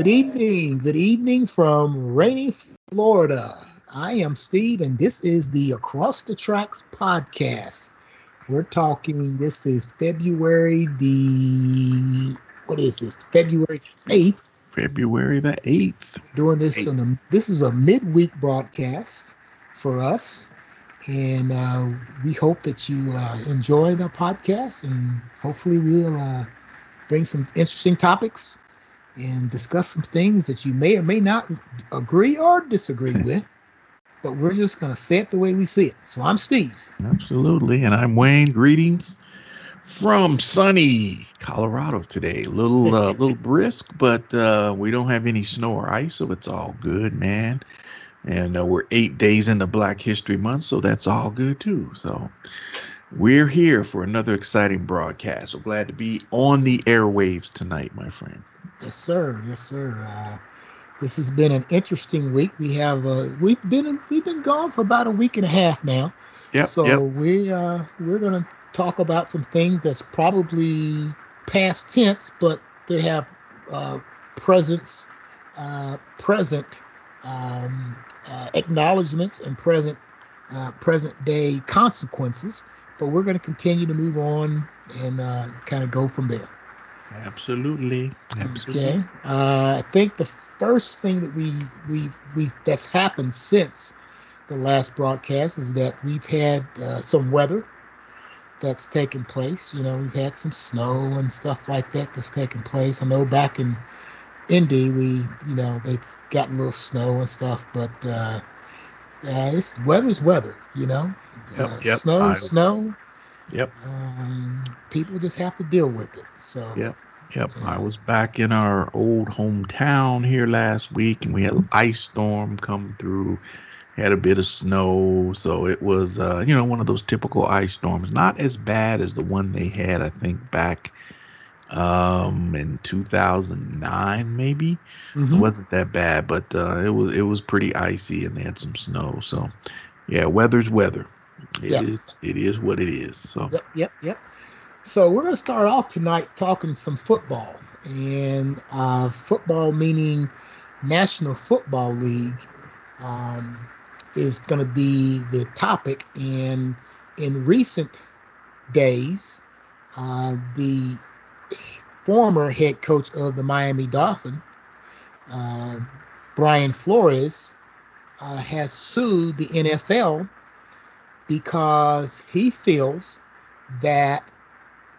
Good evening. Good evening from rainy Florida. I am Steve, and this is the Across the Tracks podcast. We're talking, this is February the, what is this? February 8th. February the 8th. Doing this on the, this is a midweek broadcast for us. And uh, we hope that you uh, enjoy the podcast, and hopefully we'll uh, bring some interesting topics and discuss some things that you may or may not agree or disagree with. But we're just going to say it the way we see it. So I'm Steve. Absolutely. And I'm Wayne. Greetings from sunny Colorado today. A little, uh, little brisk, but uh, we don't have any snow or ice, so it's all good, man. And uh, we're eight days into Black History Month, so that's all good too. So we're here for another exciting broadcast. So glad to be on the airwaves tonight, my friend. Yes, sir. Yes, sir. Uh, this has been an interesting week. We have uh, we've been we've been gone for about a week and a half now. Yeah. So yep. we uh, we're gonna talk about some things that's probably past tense, but they have uh, presence, uh, present um, uh, acknowledgments and present uh, present day consequences. But we're going to continue to move on and uh, kind of go from there. Absolutely. Absolutely. Okay. Uh, I think the first thing that we we we that's happened since the last broadcast is that we've had uh, some weather that's taken place. You know, we've had some snow and stuff like that that's taken place. I know back in Indy, we you know they've gotten a little snow and stuff, but uh, it's weather's weather. You know, Yep, uh, yep, snow, I- snow. Yep. Um, people just have to deal with it. So Yep. Yep. I was back in our old hometown here last week and we had an ice storm come through. Had a bit of snow, so it was uh, you know, one of those typical ice storms. Not as bad as the one they had, I think, back um in 2009 maybe. Mhm. It wasn't that bad, but uh, it was it was pretty icy and they had some snow. So yeah, weather's weather. It Yeah. is it is what it is. So Yep, yep, yep. So we're going to start off tonight talking some football, and uh, football meaning National Football League um, is going to be the topic. And in recent days, uh, the former head coach of the Miami Dolphin, uh, Brian Flores, uh, has sued the NFL because he feels that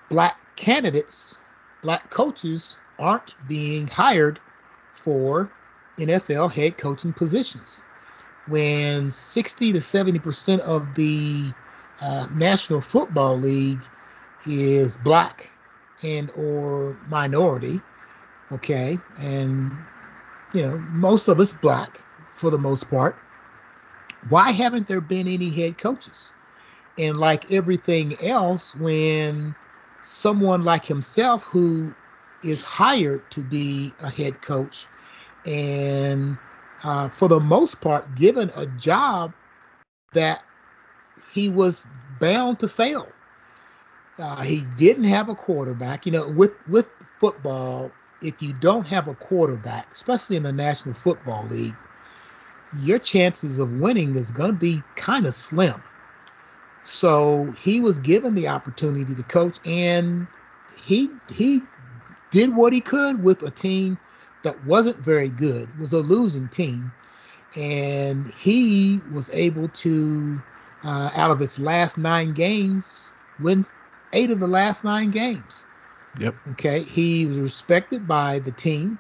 black candidates, black coaches aren't being hired for NFL head coaching positions. When 60 to 70 percent of the uh, National Football League is black and or minority, okay, and you know most of us black for the most part. Why haven't there been any head coaches? And like everything else, when someone like himself who is hired to be a head coach and uh, for the most part given a job that he was bound to fail uh, he didn't have a quarterback you know with with football if you don't have a quarterback especially in the national football league your chances of winning is going to be kind of slim so he was given the opportunity to coach, and he he did what he could with a team that wasn't very good. It was a losing team, and he was able to, uh, out of its last nine games, win eight of the last nine games. Yep. Okay, he was respected by the team.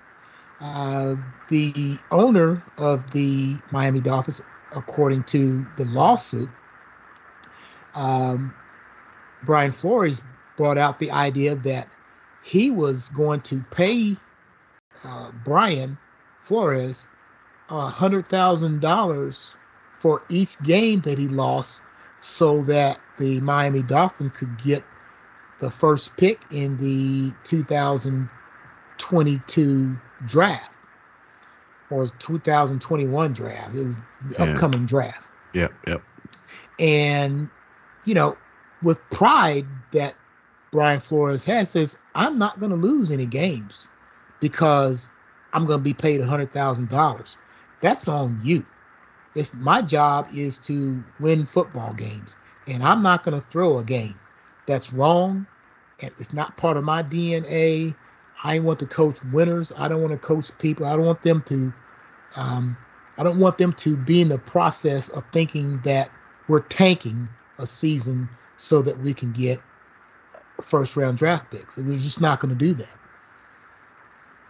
Uh, the owner of the Miami Dolphins, according to the lawsuit, um, Brian Flores brought out the idea that he was going to pay uh, Brian Flores a hundred thousand dollars for each game that he lost, so that the Miami Dolphins could get the first pick in the 2022 draft or 2021 draft. It was the Yeah. upcoming draft. Yep. Yep. And, you know, with pride that Brian Flores has, says, I'm not going to lose any games because I'm going to be paid $100,000. That's on you. It's my job is to win football games, and I'm not going to throw a game that's wrong, it's not part of my DNA. I want to coach winners. I don't want to coach people. I don't want them to. Um, I don't want them to be in the process of thinking that we're tanking a season so that we can get first round draft picks. We're just not going to do that.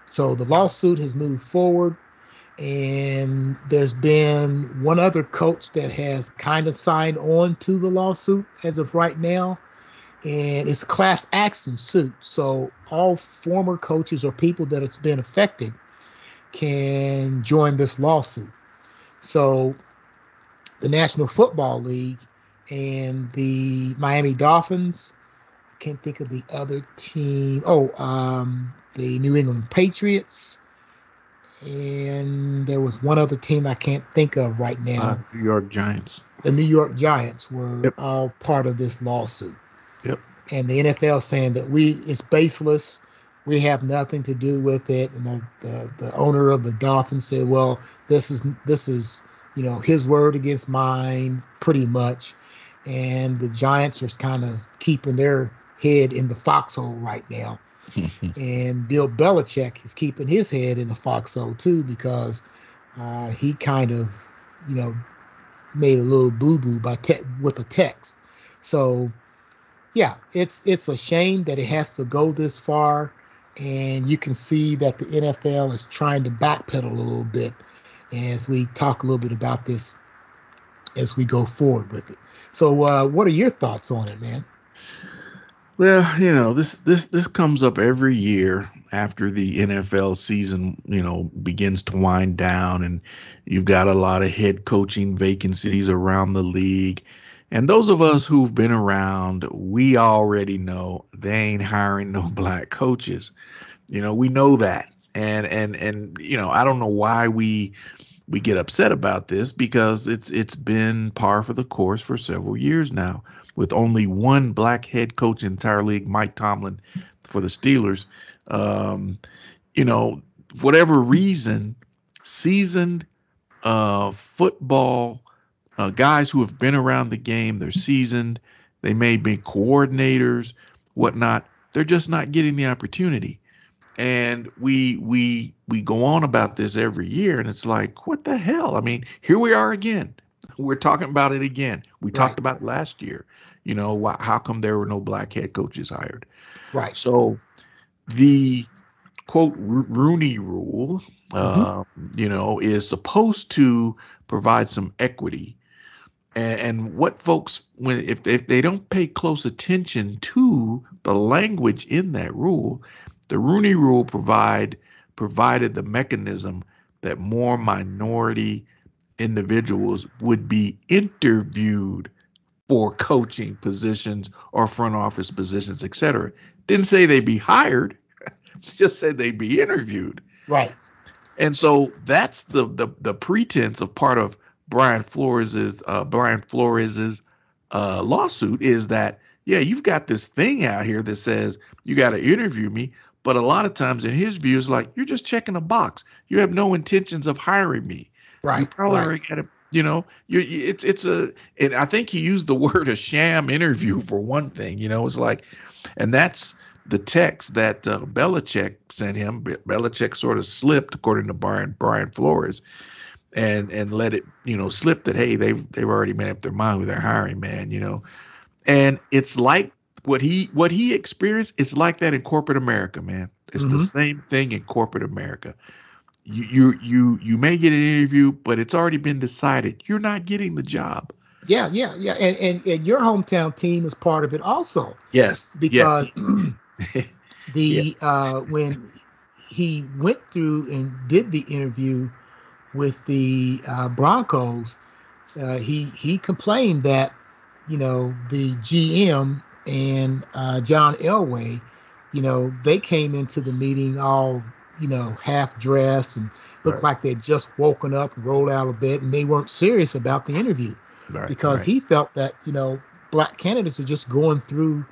So the lawsuit has moved forward, and there's been one other coach that has kind of signed on to the lawsuit as of right now, and it's a class action suit. So all former coaches or people that it's been affected can join this lawsuit. So the National Football League and the Miami Dolphins. I can't think of the other team. Oh, um, the New England Patriots. And there was one other team I can't think of right now. Uh, New York Giants. The New York Giants were yep. all part of this lawsuit. Yep. And the NFL saying that we it's baseless. We have nothing to do with it. And the, the, the owner of the Dolphins said, well, this is this is you know his word against mine, pretty much. And the Giants are kind of keeping their head in the foxhole right now. and Bill Belichick is keeping his head in the foxhole too because uh, he kind of, you know, made a little boo boo by te- with a text. So, yeah, it's it's a shame that it has to go this far, and you can see that the NFL is trying to backpedal a little bit as we talk a little bit about this as we go forward with it. So, uh, what are your thoughts on it, man? Well, you know, this this this comes up every year after the NFL season, you know, begins to wind down and you've got a lot of head coaching vacancies around the league. And those of us who've been around, we already know they ain't hiring no black coaches. You know, we know that. And and and you know, I don't know why we we get upset about this because it's it's been par for the course for several years now with only one black head coach in the entire league, Mike Tomlin, for the Steelers. Um, you know, whatever reason, seasoned uh, football uh, guys who have been around the game, they're seasoned, they may be coordinators, whatnot. They're just not getting the opportunity. And we we we go on about this every year, and it's like, what the hell? I mean, here we are again. We're talking about it again. We right. talked about it last year. You know, why, how come there were no black head coaches hired? Right. So the quote Rooney Rule, mm-hmm. uh, you know, is supposed to provide some equity. And, and what folks, when if if they don't pay close attention to the language in that rule, the Rooney Rule provide provided the mechanism that more minority individuals would be interviewed for coaching positions or front office positions, etc. Didn't say they'd be hired, just said they'd be interviewed. Right. And so that's the the, the pretense of part of Brian Flores's uh, Brian Flores's uh, lawsuit is that yeah, you've got this thing out here that says you got to interview me, but a lot of times in his view, it's like you're just checking a box. You have no intentions of hiring me. Right. You probably right. got a you know, you it's it's a and I think he used the word a sham interview for one thing. You know, it's like, and that's the text that uh, Belichick sent him. Belichick sort of slipped, according to Brian Brian Flores, and and let it you know slip that hey they've they've already made up their mind with their hiring man. You know, and it's like what he what he experienced. It's like that in corporate America, man. It's mm-hmm. the same thing in corporate America you you you you may get an interview, but it's already been decided you're not getting the job. Yeah, yeah, yeah, and and, and your hometown team is part of it also. Yes, because yes. the yeah. uh, when he went through and did the interview with the uh, Broncos, uh, he he complained that you know the GM and uh, John Elway, you know, they came into the meeting all you know, half dressed and looked right. like they'd just woken up and rolled out of bed and they weren't serious about the interview right, because right. he felt that, you know, black candidates are just going through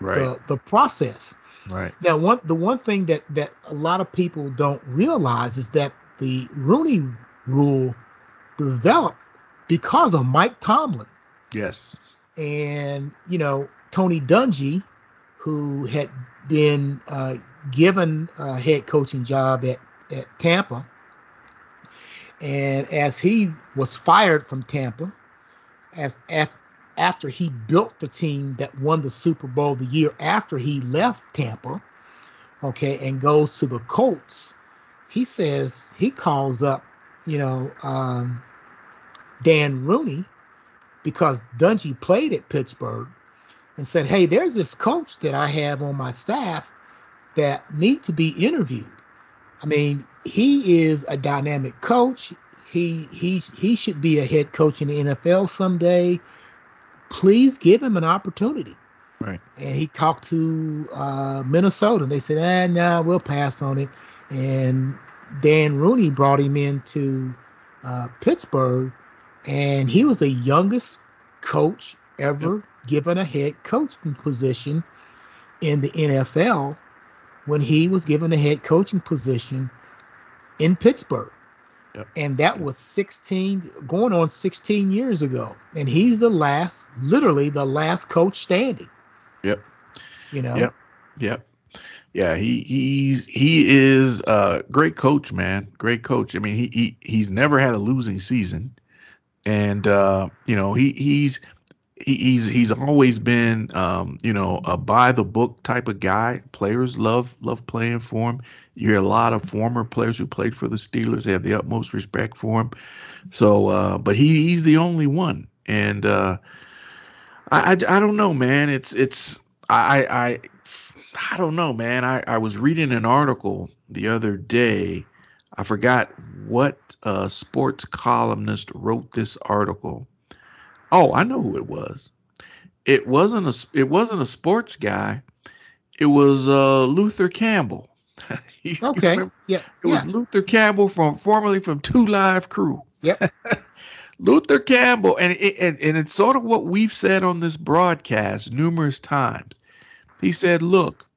the, the process. Right. Now, one the one thing that that a lot of people don't realize is that the Rooney Rule developed because of Mike Tomlin. Yes. And you know Tony Dungy, who had been uh, given a head coaching job at at Tampa, and as he was fired from Tampa, as, as after he built the team that won the Super Bowl the year after he left Tampa, okay, and goes to the Colts, he says he calls up, you know, um, Dan Rooney because Dungy played at Pittsburgh and said, "Hey, there's this coach that I have on my staff that need to be interviewed. I mean, he is a dynamic coach. He he he should be a head coach in the NFL someday. Please give him an opportunity." Right. And he talked to uh, Minnesota, and they said, "Ah, no, nah, we'll pass on it." And Dan Rooney brought him into uh, Pittsburgh, and he was the youngest coach ever yep. given a head coaching position in the NFL when he was given a head coaching position in Pittsburgh. Yep. And that was 16, going on 16 years ago. And he's the last, literally the last coach standing. Yep. You know? Yep. Yep. Yeah, he he's he is a great coach, man. Great coach. I mean, he, he he's never had a losing season, and uh, you know he he's he, he's he's always been um, you know a by the book type of guy. Players love love playing for him. You hear a lot of former players who played for the Steelers. They have the utmost respect for him. So, uh, but he he's the only one, and uh, I, I I don't know, man. It's it's I I I don't know, man. I, I was reading an article the other day. I forgot what uh, sports columnist wrote this article. Oh, I know who it was. It wasn't a it wasn't a sports guy. It was uh, Luther Campbell. okay. Yeah. It yeah. was Luther Campbell from formerly from Two Live Crew. Yep. Luther Campbell, and it, and and it's sort of what we've said on this broadcast numerous times. He said, "Look,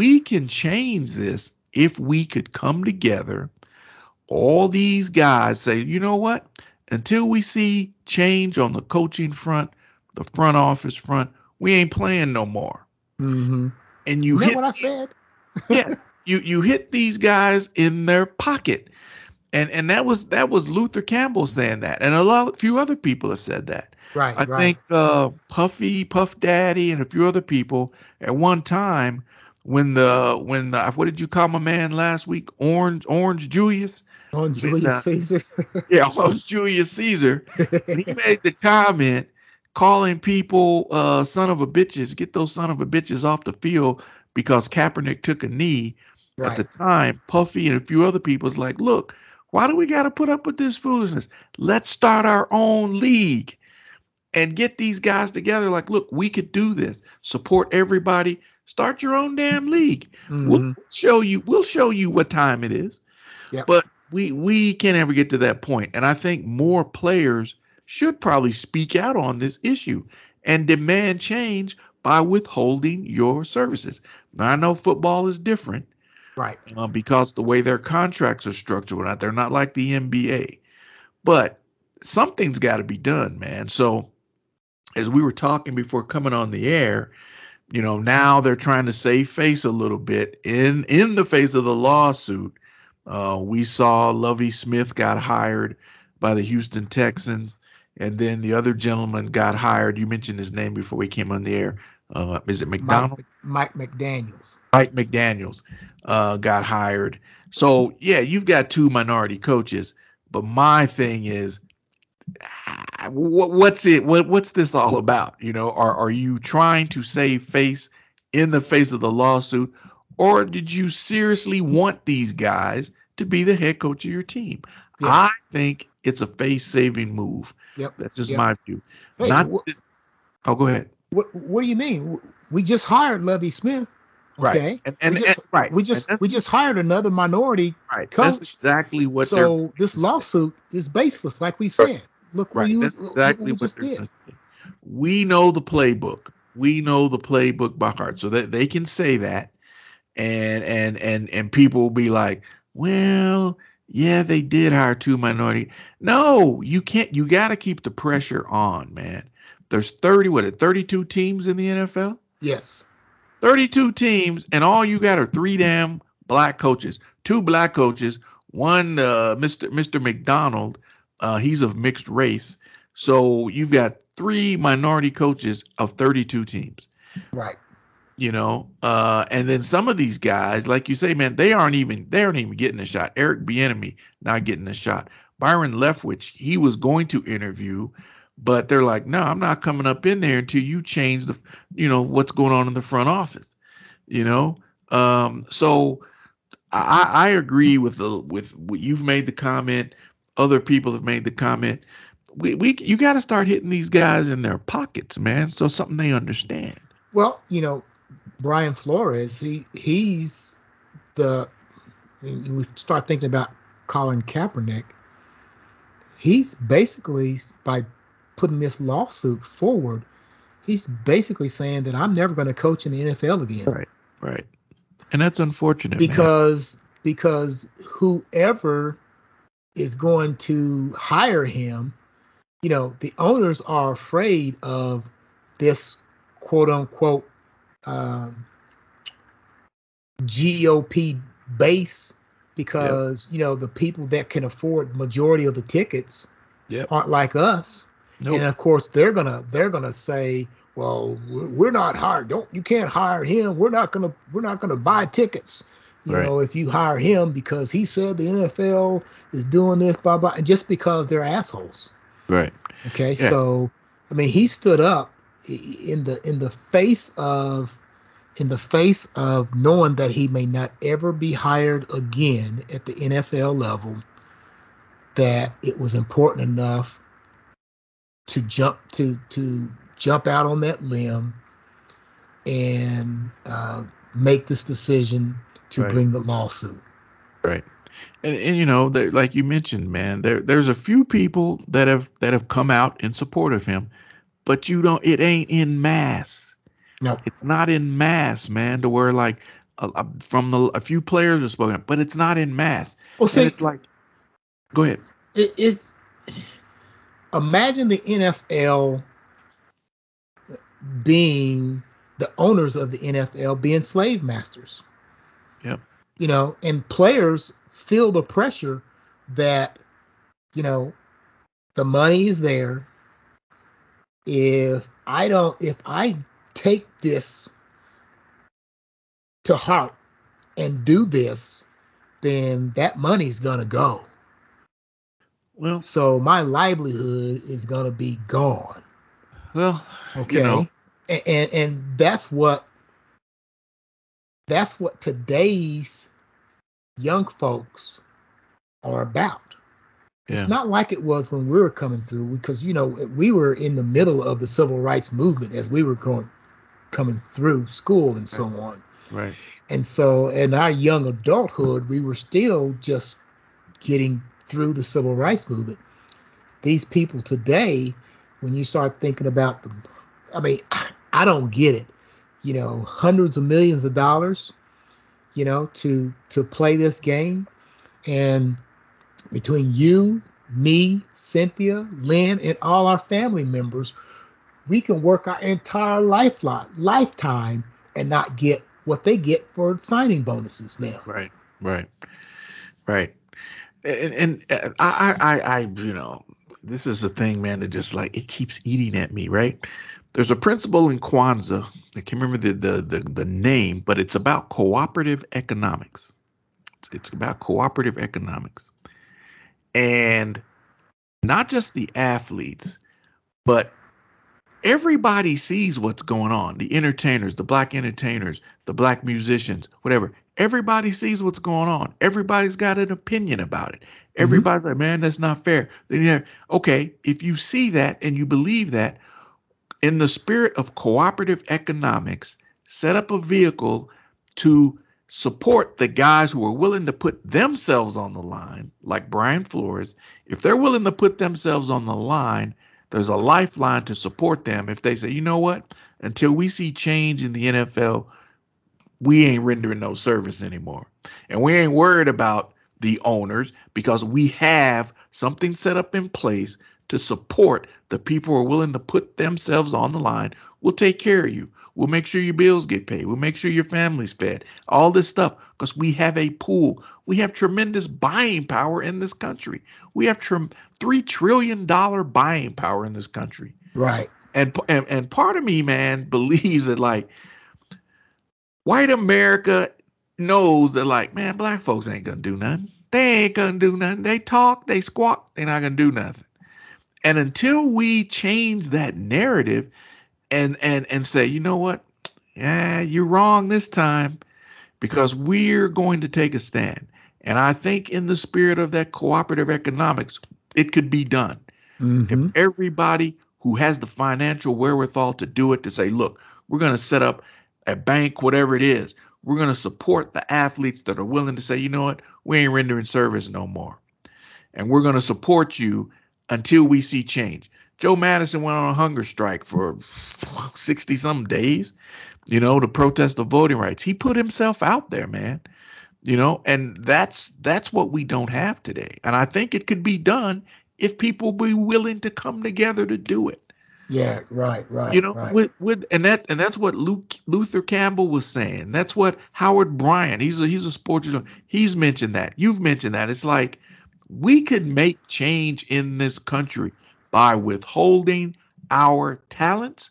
we can change this if we could come together. All these guys say, you know what? Until we see change on the coaching front, the front office front, we ain't playing no more. Mm-hmm. And you Isn't hit what I said. yeah, you you hit these guys in their pocket, and and that was that was Luther Campbell saying that, and a lot few other people have said that. Right. I right. think uh, Puffy, Puff Daddy, and a few other people at one time when the when the what did you call my man last week? Orange Orange Julius. On Julius uh, Caesar. Yeah, Orange Julius Caesar. And he made the comment calling people uh, son of a bitches. Get those son of a bitches off the field because Kaepernick took a knee. right. At the time, Puffy and a few other people was like, look, why do we got to put up with this foolishness? Let's start our own league and get these guys together. Like, look, we could do this. Support everybody. Start your own damn league. Mhm. We'll show you. We'll show you what time it is. Yep. But we we can't ever get to that point. And I think more players should probably speak out on this issue and demand change by withholding your services. Now I know football is different right. uh, because the way their contracts are structured, not they're not like the NBA. But something's got to be done, man. So as we were talking before coming on the air, you know, now they're trying to save face a little bit in in the face of the lawsuit. Uh, we saw Lovie Smith got hired by the Houston Texans, and then the other gentleman got hired. You mentioned his name before we came on the air. Uh, is it McDonald? Mike, Mike McDaniels. Mike McDaniels uh, got hired. So yeah, you've got two minority coaches, but my thing is, what, what's it? What, what's this all about? You know, are are you trying to save face in the face of the lawsuit, or did you seriously want these guys to be the head coach of your team? Yeah. I think it's a face saving move. Yep. That's just Yep. my view. Hey, Not wh- this, oh, go ahead. What What do you mean? We just hired Lovie Smith. Right. Okay. And and, we just, and- right. We just we just hired another minority. right. coach. That's exactly what so this lawsuit is baseless, like we said. Look Right. you That's exactly what we what they're did. We know the playbook. We know the playbook by heart. So that they can say that. and and and and people will be like, well, yeah, they did hire two minority. No, you can't. You got to keep the pressure on, man. There's 30, what, 32 teams in the NFL? Yes. 32 teams, and all you got are three damn black coaches. Two black coaches, one uh, Mr. Mr. McDonald, uh, he's of mixed race. So you've got three minority coaches of 32 teams. Right. You know, uh, and then some of these guys, like you say, man, they aren't even they aren't even getting a shot. Eric Bieniemy not getting a shot. Byron Leftwich, he was going to interview, but they're like, no, I'm not coming up in there until you change the, you know, what's going on in the front office. You know, um, so I, I agree with the with what you've made the comment. Other people have made the comment. We, we you got to start hitting these guys in their pockets, man. So something they understand. Well, you know, Brian Flores, he he's the we start thinking about Colin Kaepernick. He's basically by putting this lawsuit forward, he's basically saying that I'm never going to coach in the NFL again. Right, right, and that's unfortunate because man. because whoever is going to hire him, you know, the owners are afraid of this quote unquote um, GOP base because yep. you know the people that can afford majority of the tickets yep. aren't like us. Nope. And of course they're gonna they're gonna say, well, we're not hired. Don't you can't hire him. We're not gonna we're not gonna buy tickets. You right. know, if you hire him because he said the NFL is doing this, blah blah, and just because they're assholes. Right. Okay. Yeah. So, I mean, he stood up in the in the face of in the face of knowing that he may not ever be hired again at the NFL level, that it was important enough to jump to to jump out on that limb and uh, make this decision to right. bring the lawsuit. Right. And, and you know, like you mentioned, man, there there's a few people that have that have come out in support of him but you don't. It ain't in mass. No, it's not in mass, man. To where like uh, from the a few players have spoken, but it's not in mass. Well, see, and it's like, go ahead. It is. Imagine the NFL being the owners of the NFL being slave masters. Yep. You know, and players feel the pressure that, you know, the money is there, if I don't, if I take this to heart and do this, then that money's gonna go. Well, so my livelihood is gonna be gone. Well, okay, you know. and, and and that's what that's what today's young folks are about. Yeah. It's not like it was when we were coming through because you know we were in the middle of the civil rights movement as we were going coming through school and so on. Right. And so in our young adulthood, we were still just getting through the civil rights movement. These people today, when you start thinking about them, I mean, I don't get it. You know, hundreds of millions of dollars, you know, to to play this game, and between you, me, Cynthia, Lynn, and all our family members, we can work our entire lifeline, lifetime and not get what they get for signing bonuses now. Right, right, right. And, and I, I, I, you know, this is the thing, man, that just like it keeps eating at me, right? There's a principle in Kwanzaa. I can't remember the, the, the, the name, but it's about cooperative economics. It's, it's about cooperative economics and not just the athletes, but everybody sees what's going on. The entertainers, the black entertainers, the black musicians, whatever. Everybody sees what's going on. Everybody's got an opinion about it. Mm-hmm. Everybody's mm-hmm. like, man, that's not fair. Then you have, okay, if you see that and you believe that, in the spirit of cooperative economics, set up a vehicle to support the guys who are willing to put themselves on the line, like Brian Flores. If they're willing to put themselves on the line, there's a lifeline to support them. If they say, you know what, until we see change in the NFL, we ain't rendering no service anymore. And we ain't worried about the owners because we have something set up in place to support the people who are willing to put themselves on the line. We'll take care of you. We'll make sure your bills get paid. We'll make sure your family's fed. All this stuff because we have a pool. We have tremendous buying power in this country. We have tr- three trillion dollar buying power in this country. Right. And, and and part of me, man, believes that like white America knows that like, man, black folks ain't gonna do nothing. They ain't gonna do nothing. They talk, they squawk, they're not gonna do nothing. And until we change that narrative and and and say, you know what? Yeah, you're wrong this time because we're going to take a stand. And I think in the spirit of that cooperative economics, it could be done. Mm-hmm. If everybody who has the financial wherewithal to do it to say, look, we're going to set up a bank, whatever it is, we're going to support the athletes that are willing to say, you know what, we ain't rendering service no more. And we're going to support you until we see change. Joe Madison went on a hunger strike for 60 some days, you know, to protest the voting rights. He put himself out there, man. You know, and that's that's what we don't have today. And I think it could be done if people be willing to come together to do it. Yeah, right, right. You know, right. with with and that and that's what Luke Luther Campbell was saying. That's what Howard Bryant. He's a he's a sports. He's mentioned that. You've mentioned that. It's like we could make change in this country by withholding our talents,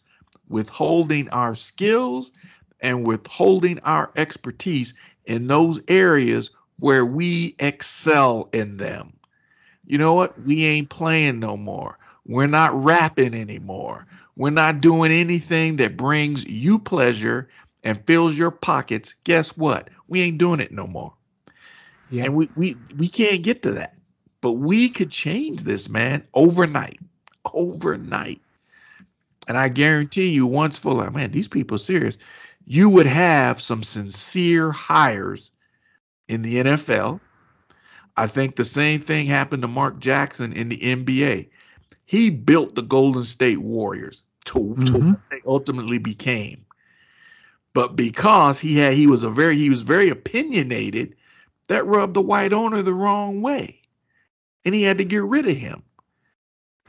withholding our skills, and withholding our expertise in those areas where we excel in them. You know what? We ain't playing no more. We're not rapping anymore. We're not doing anything that brings you pleasure and fills your pockets. Guess what? We ain't doing it no more. Yeah. And we, we we can't get to that. But we could change this, man, overnight. Overnight. And I guarantee you, once full, like, man, these people are serious. You would have some sincere hires in the NFL. I think the same thing happened to Mark Jackson in the NBA he built the Golden State Warriors to, mm-hmm. to what they ultimately became. But because he had he was a very he was very opinionated, that rubbed the white owner the wrong way. And he had to get rid of him.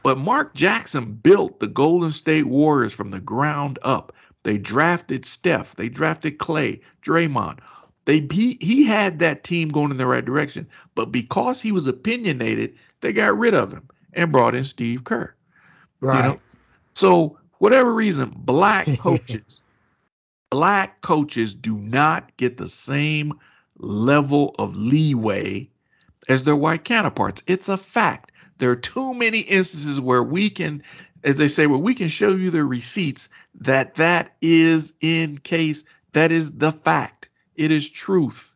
But Mark Jackson built the Golden State Warriors from the ground up. They drafted Steph, they drafted Clay, Draymond. They he, he had that team going in the right direction, but because he was opinionated, they got rid of him and brought in Steve Kerr. Right. You know? So whatever reason, black coaches, black coaches do not get the same level of leeway as their white counterparts. It's a fact. There are too many instances where we can, as they say, where we can show you the receipts that that is in case that is the fact. It is truth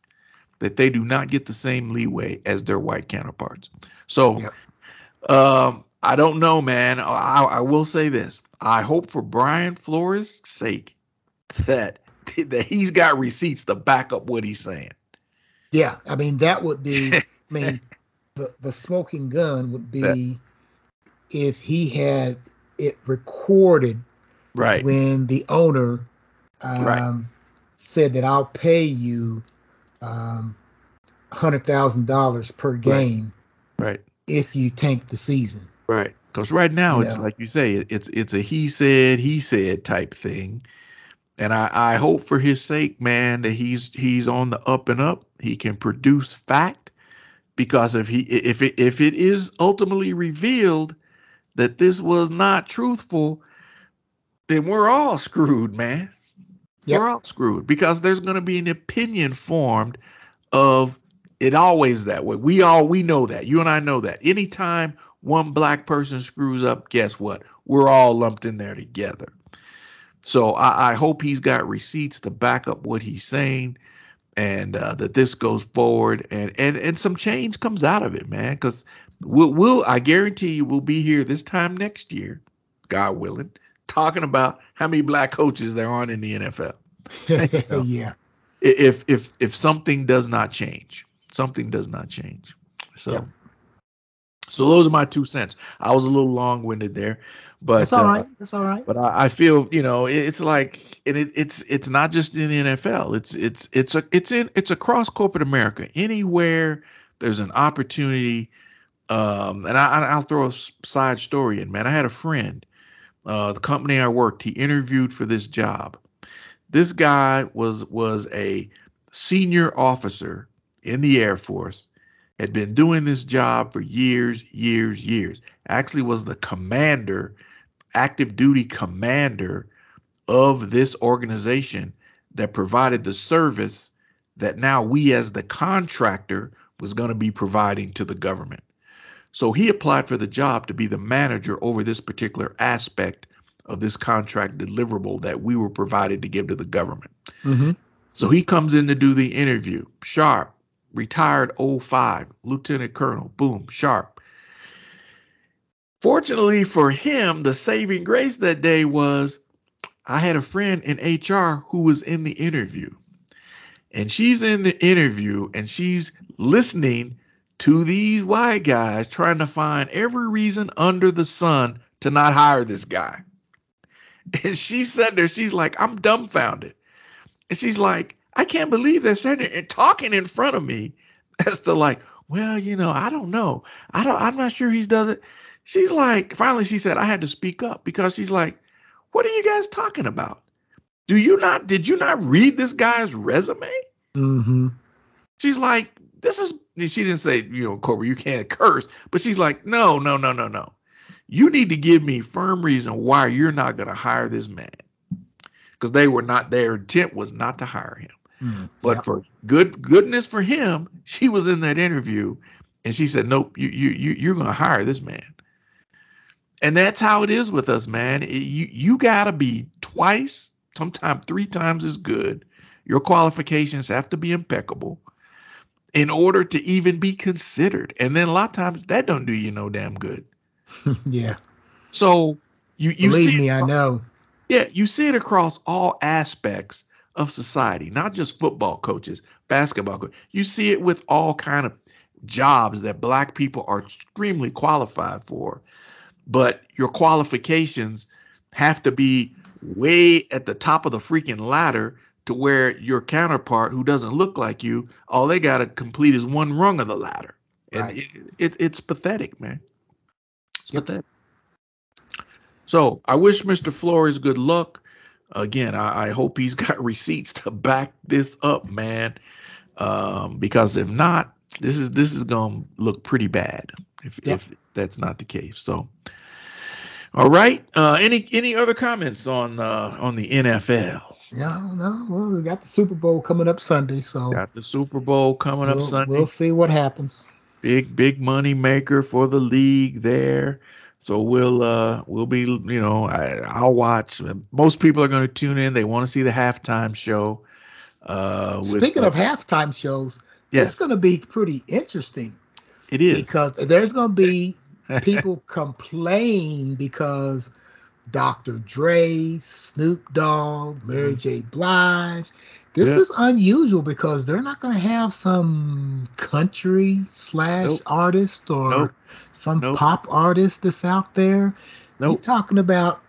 that they do not get the same leeway as their white counterparts. So yep. Um, I don't know, man. I, I will say this. I hope for Brian Flores' sake that that he's got receipts to back up what he's saying. Yeah, I mean that would be. I mean, the the smoking gun would be that, if he had it recorded. Right. When the owner um, right. said that I'll pay you um, hundred thousand dollars per game. Right. right if you tank the season. Right. Because right now it's like you say, it's it's a he said he said type thing, and I I hope for his sake, man, that he's he's on the up and up. He can produce fact, because if he if it if it is ultimately revealed that this was not truthful, then we're all screwed, man. Yep. We're all screwed because there's going to be an opinion formed of it always that way. We all we know that. You and I know that. Anytime one black person screws up, guess what? We're all lumped in there together. So I, I hope he's got receipts to back up what he's saying, and uh, that this goes forward, and and and some change comes out of it, man. Because we'll, we'll I guarantee you we'll be here this time next year, God willing, talking about how many black coaches there aren't in the NFL. you know, yeah. If if if something does not change something does not change. So, yep. So those are my two cents. I was a little long-winded there, but That's all right. Uh, That's all right. But I, I feel you know it's like and it, it's it's not just in the NFL. It's it's it's a it's in it's across corporate America. Anywhere there's an opportunity, um, and I, I'll throw a side story in. Man, I had a friend, uh, the company I worked. He interviewed for this job. This guy was was a senior officer in the Air Force had been doing this job for years, years, years. Actually, was the commander, active duty commander of this organization that provided the service that now we, as the contractor, was going to be providing to the government. So he applied for the job to be the manager over this particular aspect of this contract deliverable that we were provided to give to the government. Mm-hmm. So he comes in to do the interview, sharp, retired 05, lieutenant colonel, boom, sharp. Fortunately for him, the saving grace that day was I had a friend in HR who was in the interview. And she's in the interview and she's listening to these white guys trying to find every reason under the sun to not hire this guy. And she said there, she's like, I'm dumbfounded. And she's like, I can't believe they're sitting and talking in front of me as to like, well, you know, I don't know. I don't I'm not sure he does it. She's like, finally she said, I had to speak up because she's like, what are you guys talking about? Do you not did you not read this guy's resume? Mm-hmm. She's like, this is she didn't say, you know, Corey, you can't curse, but she's like, no, no, no, no, no. You need to give me firm reason why you're not gonna hire this man. Because they were not their intent was not to hire him. Mm, but yeah. for good goodness for him, she was in that interview and she said, Nope, you you you you're gonna hire this man. And that's how it is with us, man. It, you you gotta be twice, sometimes three times as good. Your qualifications have to be impeccable in order to even be considered. And then a lot of times that don't do you no damn good. yeah. So you you believe me, I know. Yeah, you see it across all aspects of society, not just football coaches, basketball coaches. You see it with all kind of jobs that black people are extremely qualified for, but your qualifications have to be way at the top of the freaking ladder to where your counterpart who doesn't look like you, all they got to complete is one rung of the ladder. And right. it, it, it's pathetic, man. It's yep. pathetic. So I wish Mr. Flores good luck again, I, I, hope he's got receipts to back this up, man. Um, because if not, this is this is gonna look pretty bad if yep. if that's not the case. So, all right. Uh, any any other comments on uh, on the NFL? No, no. Well, we got the Super Bowl coming up Sunday, so got the Super Bowl coming we'll, up Sunday. We'll see what happens. Big big money maker for the league there. So we'll uh we'll be you know I, I'll watch. Most people are going to tune in. They want to see the halftime show. Uh, Speaking with, of halftime shows, yes. it's going to be pretty interesting. It is because there's going to be people complain because Dr. Dre, Snoop Dogg, Mary mm-hmm. J. Blige, this is unusual because they're not going to have some country slash nope. artist or nope. some nope. pop artist that's out there. Nope. You're talking about.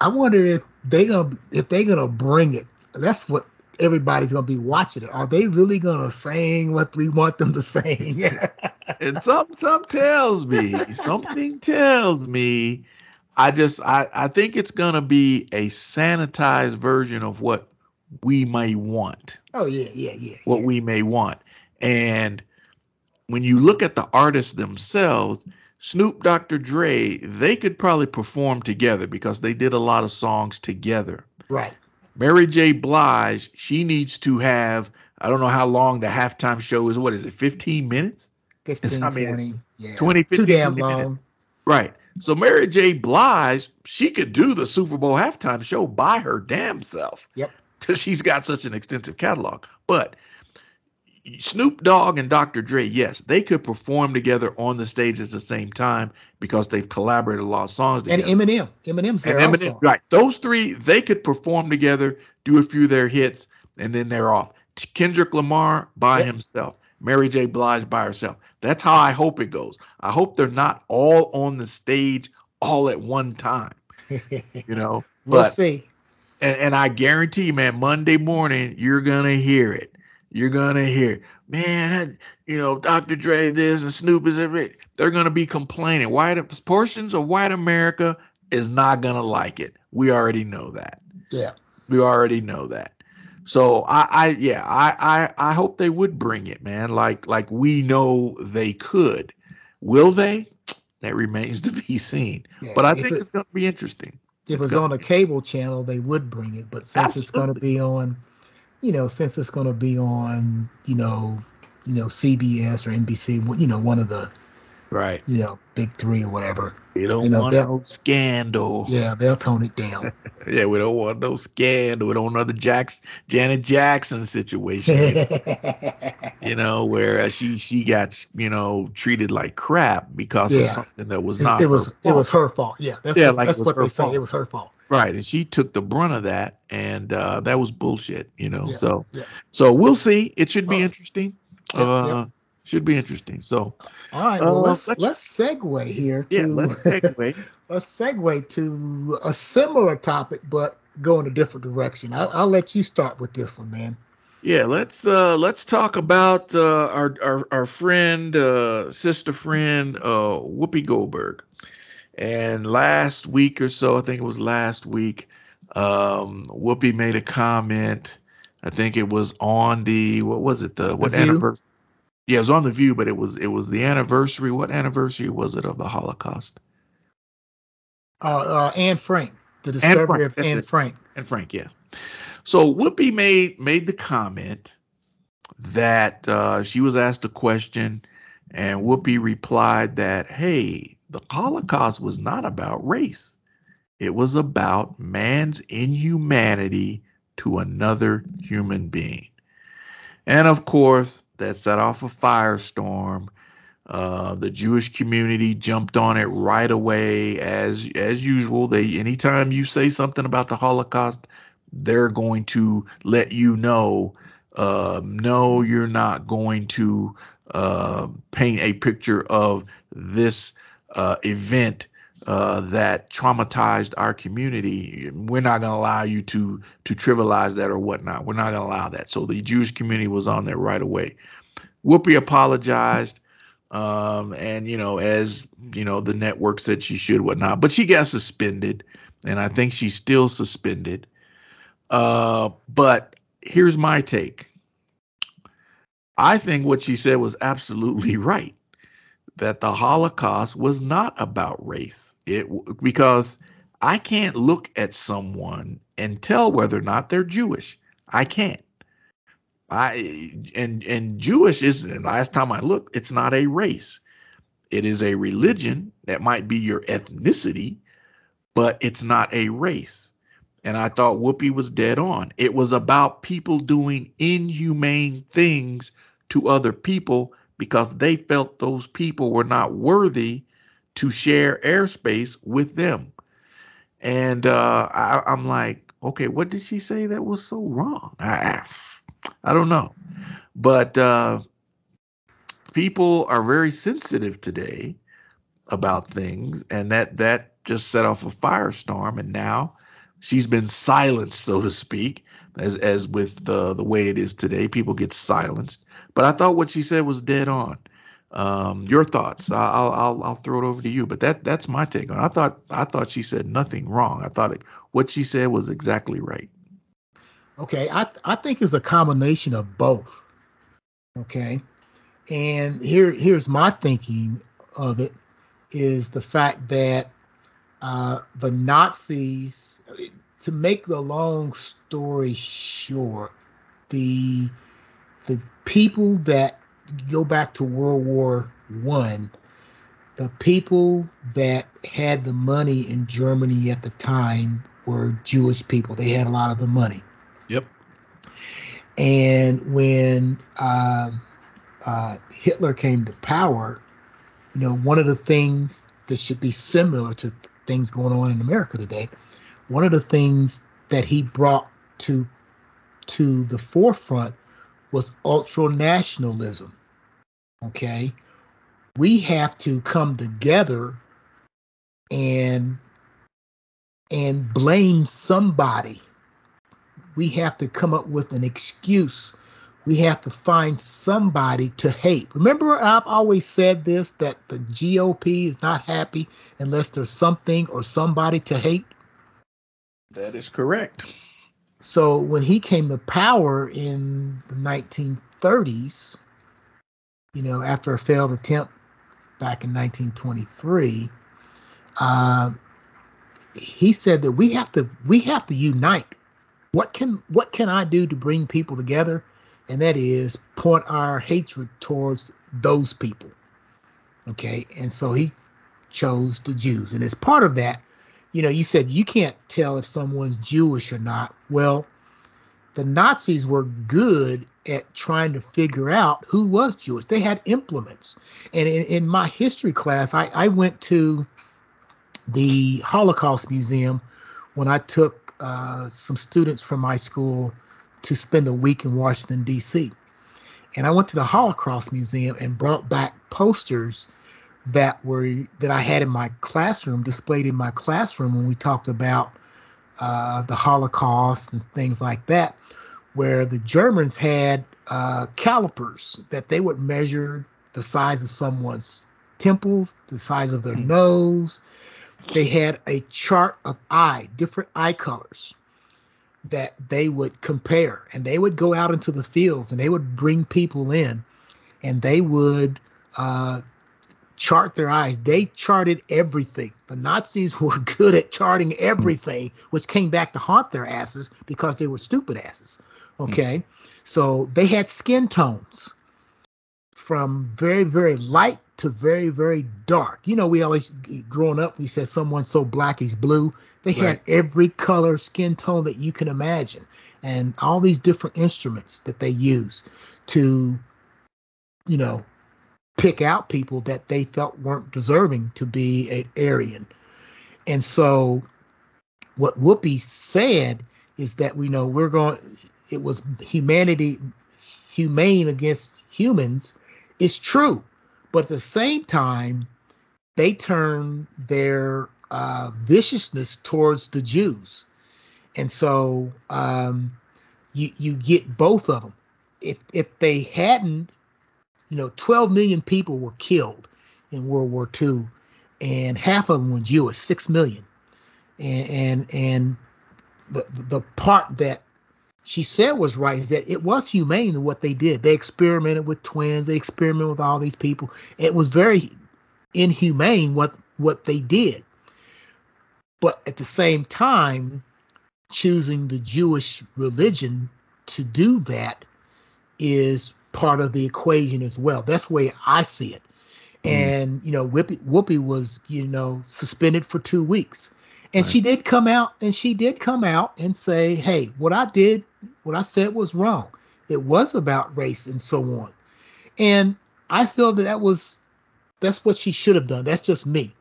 I wonder if they gonna if they gonna bring it. That's what everybody's gonna be watching it. Are they really gonna sing what we want them to sing? and something, something tells me, something tells me, I just I I think it's gonna be a sanitized version of what we may want. Oh yeah, yeah, yeah. What yeah. we may want. And when you look at the artists themselves, Snoop Dr. Dre, they could probably perform together because they did a lot of songs together. Right. Mary J. Blige, she needs to have I don't know how long the halftime show is. What is it? 15 minutes? 15, I mean, 20. Yeah. 20, 15, Too damn long. Minutes. Right. So Mary J. Blige, she could do the Super Bowl halftime show by her damn self. Yep because she's got such an extensive catalog. But Snoop Dogg and Dr. Dre, yes, they could perform together on the stage at the same time because they've collaborated a lot of songs together. And Eminem, Eminem's there and Eminem, also. Right, those three they could perform together, do a few of their hits, and then they're off. Kendrick Lamar by yep. himself. Mary J. Blige by herself. That's how I hope it goes. I hope they're not all on the stage all at one time. You know, we'll but see. and, and I guarantee you, man, Monday morning you're gonna hear it. You're gonna hear, man, I- you know, Dr. Dre this and Snoop is every. They're gonna be complaining. White portions of white America is not gonna like it. We already know that. Yeah. We already know that. So I, I yeah, I, I I hope they would bring it, man. Like like we know they could. Will they? That remains to be seen. Yeah, But I think it- it's gonna be interesting. If It's it's gonna on a cable channel, they would bring it. But since it's going to be on, you know, since it's going to be on, you know, you know, CBS or NBC, you know, one of the, Right. you know, big three or whatever. We don't You know, want no scandal. Yeah, they'll tone it down. Yeah, we don't want no scandal. We don't want another Jackson, Janet Jackson situation. you know, where uh, she she got you know treated like crap because of something that was it, not. it was her it was fault. her fault. Yeah, that's Yeah, what, like that's what they say. It was her fault. Right, and she took the brunt of that, and uh, that was bullshit. You know, Yeah, so yeah. so we'll see. It should be Alright. interesting. Yep, uh, should be interesting. So All right, well Uh, let's let's- let's segue here to yeah, let's segue. let's segue to a similar topic, but go in a different direction. I'll, I'll let you start with this one, man. Yeah, let's uh let's talk about uh our our, our friend uh sister friend uh Whoopi Goldberg. And last week or so, I think it was last week, um Whoopi made a comment. I think it was on the what was it the what anniversary? Yeah, it was on the View, but it was it was the anniversary. What anniversary was it of the Holocaust? Uh, uh, Anne Frank, the discovery Frank, of Anne. Frank. and Frank, yes. So Whoopi made made the comment that uh, she was asked a question, and Whoopi replied that, "Hey, the Holocaust was not about race; it was about man's inhumanity to another human being." And of course, that set off a firestorm. Uh, the Jewish community jumped on it right away, as as usual. They anytime you say something about the Holocaust, they're going to let you know. Uh, no, you're not going to uh, paint a picture of this uh, event uh, that traumatized our community. We're not going to allow you to to trivialize that or whatnot. We're not going to allow that. So the Jewish community was on there right away. Whoopi apologized um, and you know, as you know, the network said she should, whatnot, but she got suspended, and I think she's still suspended. Uh, but here's my take. I think what she said was absolutely right. That the Holocaust was not about race. It because I can't look at someone and tell whether or not they're Jewish. I can't. I and and Jewish is and last time I looked, it's not a race. It is a religion that might be your ethnicity, but it's not a race. And I thought Whoopi was dead on. It was about people doing inhumane things to other people because they felt those people were not worthy to share airspace with them. And uh, I, I'm like, okay, what did she say that was so wrong? I, I don't know. But uh, people are very sensitive today about things, and that that just set off a firestorm. And now she's been silenced, so to speak, as as with the the way it is today. People get silenced. But I thought what she said was dead on. Um, your thoughts? I'll I'll I'll throw it over to you. But that that's my take on. It. I thought I thought she said nothing wrong. I thought it, what she said was exactly right. Okay, I I think it's a combination of both. Okay, and here here's my thinking of it is the fact that uh, the Nazis, to make the long story short, the the people that go back to World War One, the people that had the money in Germany at the time were Jewish people. They had a lot of the money. Yep. And when uh, uh, Hitler came to power, you know, one of the things that should be similar to things going on in America today, one of the things that he brought to to the forefront was ultra nationalism. Okay, we have to come together and and blame somebody. We have to come up with an excuse. We have to find somebody to hate. Remember, I've always said this that the GOP is not happy unless there's something or somebody to hate. That is correct. So when he came to power in the 1930s, you know, after a failed attempt back in 1923, uh, he said that we have to we have to unite. What can what can I do to bring people together? And that is point our hatred towards those people. Okay, and so he chose the Jews, and as part of that, you know, you said you can't tell if someone's Jewish or not. Well, the Nazis were good at trying to figure out who was Jewish. They had implements. And in, in my history class, I, I, went to the Holocaust Museum when I took uh, some students from my school to spend a week in Washington, D.C. And I went to the Holocaust Museum and brought back posters that were that I had in my classroom, displayed in my classroom when we talked about uh, the Holocaust and things like that, where the Germans had uh, calipers that they would measure the size of someone's temples, the size of their mm. nose. They had a chart of eye, different eye colors that they would compare, and they would go out into the fields and they would bring people in, and they would uh, chart their eyes. They charted everything. The Nazis were good at charting everything, which came back to haunt their asses because they were stupid asses. Okay. Mm. So they had skin tones from very, very light to very, very dark. You know, we always, growing up, we said someone so black he's blue. They right. had every color skin tone that you can imagine and all these different instruments that they use to, you know, pick out people that they felt weren't deserving to be an Aryan. And so what Whoopi said is that we know we're going it was humanity humane against humans is true. But at the same time, they turn their uh, viciousness towards the Jews. And so um, you you get both of them. If if they hadn't you know, 12 million people were killed in World War II, and half of them were Jewish, six million. And and, and the the part that she said was right is that it was humane what they did. They experimented with twins, they experimented with all these people. It was very inhumane what what they did. But at the same time, choosing the Jewish religion to do that is part of the equation as well. That's the way I see it. Mm. And you know, Whoopi, Whoopi was you know suspended for two weeks, and right. she did come out and she did come out and say, "Hey, what I did, what I said was wrong. It was about race and so on." And I feel that that was that's what she should have done. That's just me.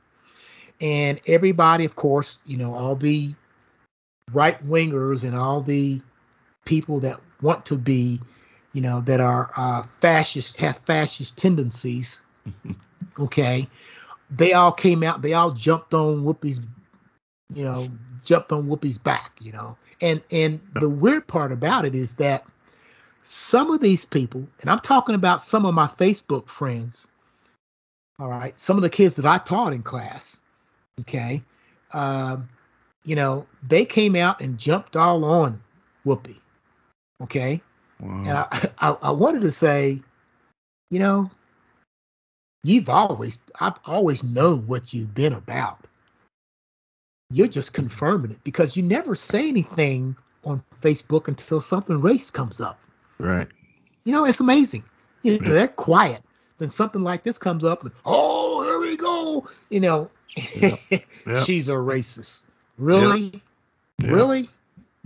And everybody, of course, you know, all the right wingers and all the people that want to be you know, that are uh, fascist, have fascist tendencies. okay, they all came out. They all jumped on Whoopi's, you know, jumped on Whoopi's back. You know, and and the weird part about it is that some of these people, and I'm talking about some of my Facebook friends. All right, some of the kids that I taught in class. Okay, um, you know, they came out and jumped all on Whoopi. Okay, Wow. And I, I, I wanted to say, you know, you've always I've always known what you've been about. You're just confirming it because you never say anything on Facebook until something race comes up. Right. You know, it's amazing. You know, They're quiet. Then something like this comes up, and oh, here we go. You know, yep. Yep. she's a racist. Really? Yep. Really?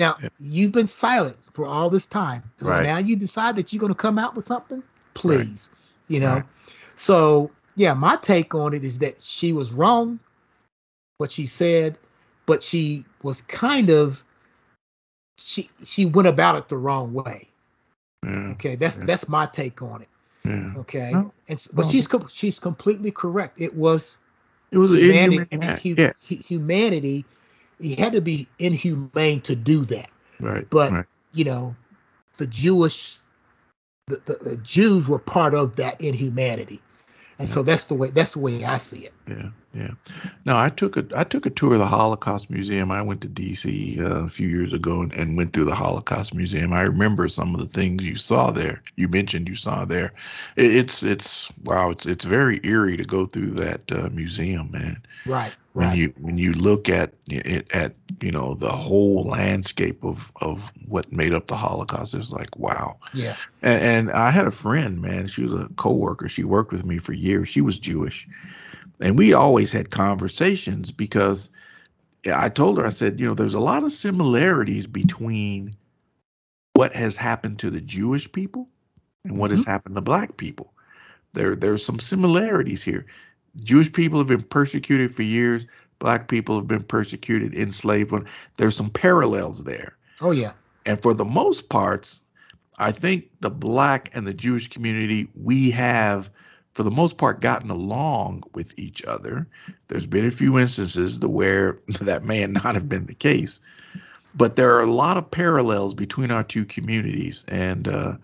Now you've been silent for all this time. So right. now you decide that you're going to come out with something. Please, right. you know. Right. So yeah, my take on it is that she was wrong, what she said, but she was kind of she she went about it the wrong way. Okay, that's yeah. that's my take on it. Yeah. Okay, No, and but no. she's she's completely correct. It was It was humanity. inhumane act. Yeah. hu- humanity. He had to be inhumane to do that. Right. But right. you know, the Jewish, the, the, the Jews were part of that inhumanity, and so that's the way that's the way I see it. Yeah, yeah. No, I took a I took a tour of the Holocaust Museum. I went to D.C. Uh, a few years ago and, and went through the Holocaust Museum. I remember some of the things you saw there. You mentioned you saw there. It, it's it's wow. It's it's very eerie to go through that uh, museum, man. Right. When Right. you when you look at it at you know the whole landscape of of what made up the Holocaust, it's like wow. yeah. And, and I had a friend, man. She was a coworker. She worked with me for years. She was Jewish, and we always had conversations because I told her, I said, you know, there's a lot of similarities between what has happened to the Jewish people and what has mm-hmm. happened to Black people. There, there's some similarities here. Jewish people have been persecuted for years. Black people have been persecuted, enslaved. There's some parallels there. Oh yeah. And for the most parts, I think the black and the Jewish community, we have, for the most part, gotten along with each other. There's been a few instances to where that may not have been the case, but there are a lot of parallels between our two communities, and uh,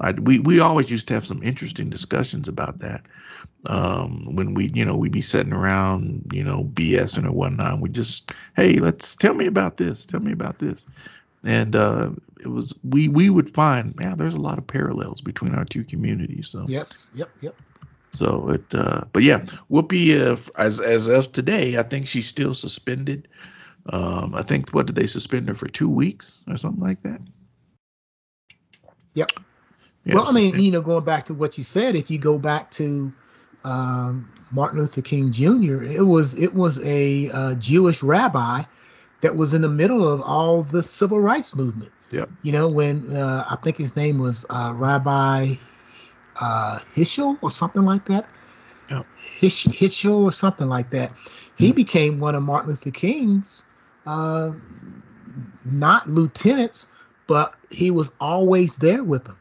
I, we we always used to have some interesting discussions about that. Um, when we, you know, we'd be sitting around, you know, BSing or whatnot. We just, hey, let's tell me about this. Tell me about this and uh, it was we we would find man there's a lot of parallels between our two communities so Yes. Yep. Yep. so it uh, but yeah Whoopi uh, as as of today I think she's still suspended um, I think what did they suspend her for two weeks or something like that Yep. Yeah, well, I mean, you know, going back to what you said, if you go back to um, Martin Luther King Jr., it was it was a uh, Jewish rabbi that was in the middle of all the civil rights movement. Yep. You know, when uh, I think his name was uh, Rabbi uh, Hishel or something like that. Yep. Hish, Hishel or something like that. He Hmm. became one of Martin Luther King's uh, not lieutenants, but he was always there with them.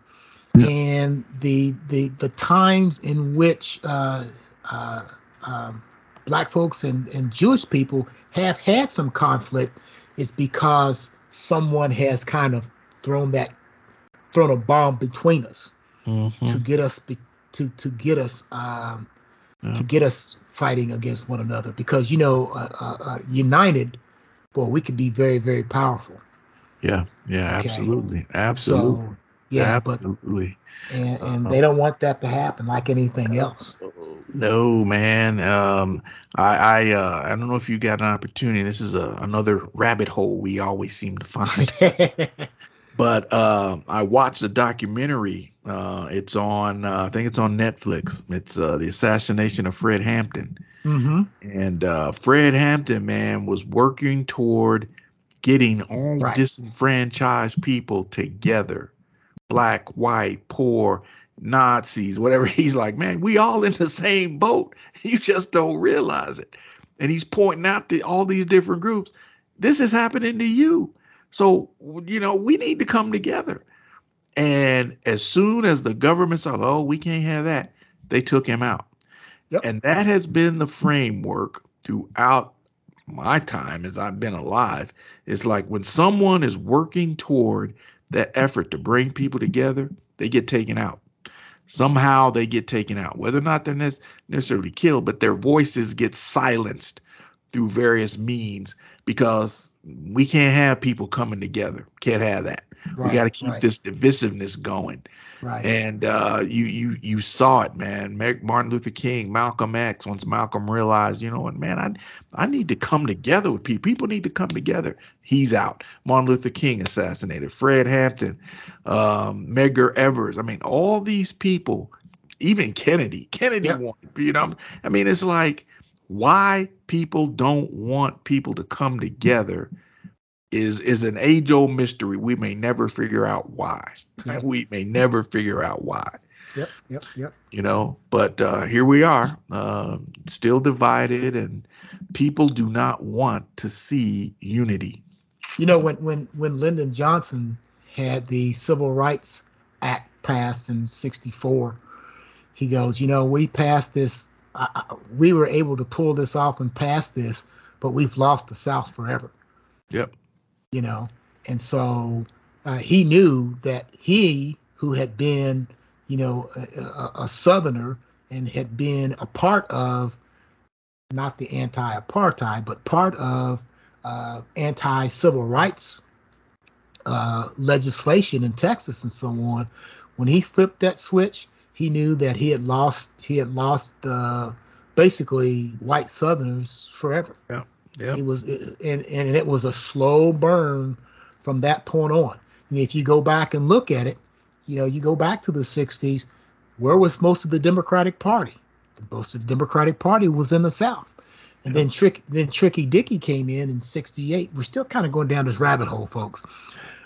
Yeah. And the the the times in which uh, uh, um, black folks and, and Jewish people have had some conflict is because someone has kind of thrown that thrown a bomb between us Mhm. to get us be, to to get us um, Yeah. to get us fighting against one another because you know uh, uh, uh, united boy we could be very very powerful yeah yeah Okay. absolutely absolutely so yeah but absolutely and, and Uh-huh. they don't want that to happen like anything else No, man. Um, I I uh, I don't know if you got an opportunity. This is a, another rabbit hole we always seem to find. but uh, I watched a documentary. Uh, it's on. Uh, I think it's on Netflix. It's uh, the assassination of Fred Hampton. mm-hmm. And uh, Fred Hampton, man, was working toward getting all Right. disenfranchised people together black, white, poor, Nazis, whatever. He's like, man, we all in the same boat. You just don't realize it. And he's pointing out to all these different groups. This is happening to you. So, you know, we need to come together. And as soon as the government saw, oh, we can't have that, they took him out. Yep. And that has been the framework throughout my time as I've been alive. It's like when someone is working toward that effort to bring people together, they get taken out. Somehow they get taken out, whether or not they're nec- necessarily killed, but their voices get silenced through various means because we can't have people coming together. Can't have that. we got to keep right, this divisiveness going. Right And uh, you you you saw it, man. Martin Luther King, Malcolm X. Once Malcolm realized, you know what, man, I I need to come together with people. People need to come together. He's out. Martin Luther King assassinated. Fred Hampton, um, Medgar Evers. I mean, all these people. Even Kennedy. Kennedy wanted. You know, I mean, it's like why people don't want people to come together is is an age old mystery. We may never figure out why. Yep. We may never figure out why. yep yep yep You know, but uh, here we are, uh, still divided, and people do not want to see unity. you know when when when lyndon johnson had the civil rights act passed in 64 he goes, you know, we passed this, uh, we were able to pull this off and pass this, but we've lost the South forever. Yep. You know, and so uh, he knew that he, who had been, you know, a, a, Southerner and had been a part of not the anti-apartheid, but part of uh, anti-civil rights uh, legislation in Texas and so on. When he flipped that switch, he knew that he had lost he had lost uh, basically white Southerners forever. Yeah, yeah. It was and and it was a slow burn from that point on. And if you go back and look at it, you know, you go back to the '60s, where was most of the Democratic Party? Most of the Democratic Party was in the South. And then Trick, then Tricky Dicky came in in '68. We're still kind of going down this rabbit hole, folks.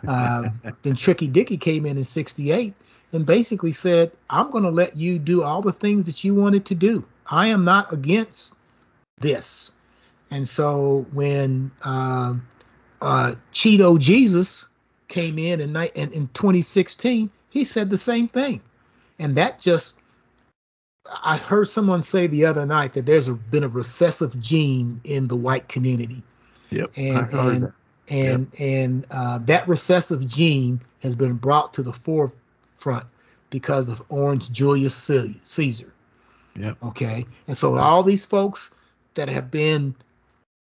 Uh, then Tricky Dicky came in in '68 and basically said, "I'm going to let you do all the things that you wanted to do. I am not against this." And so when uh, uh, Cheeto Jesus came in in, in in 2016, he said the same thing, and that just I heard someone say the other night that there's a, been a recessive gene in the white community. Yep. And and that. and yep. and uh, that recessive gene has been brought to the forefront because of Orange Julius Caesar. Yep. Okay. And so all these folks that have been,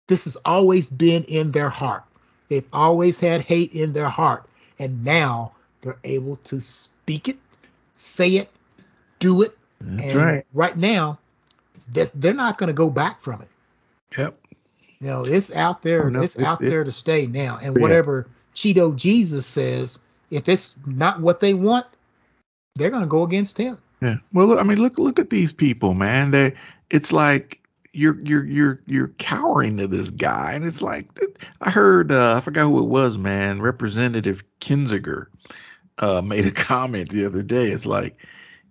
this has always been in their heart. They've always had hate in their heart, and now they're able to speak it, say it, do it, that's and right. Right now, they're not going to go back from it. Yep. You know, it's out there. No, it's it, out it, there to stay now. And yeah. whatever Cheeto Jesus says, if it's not what they want, they're going to go against him. Yeah. Well, I mean, look look at these people, man. They it's like you're you're you're you're cowering to this guy, and it's like I heard uh, I forgot who it was, man. Representative Kinzinger uh, made a comment the other day. It's like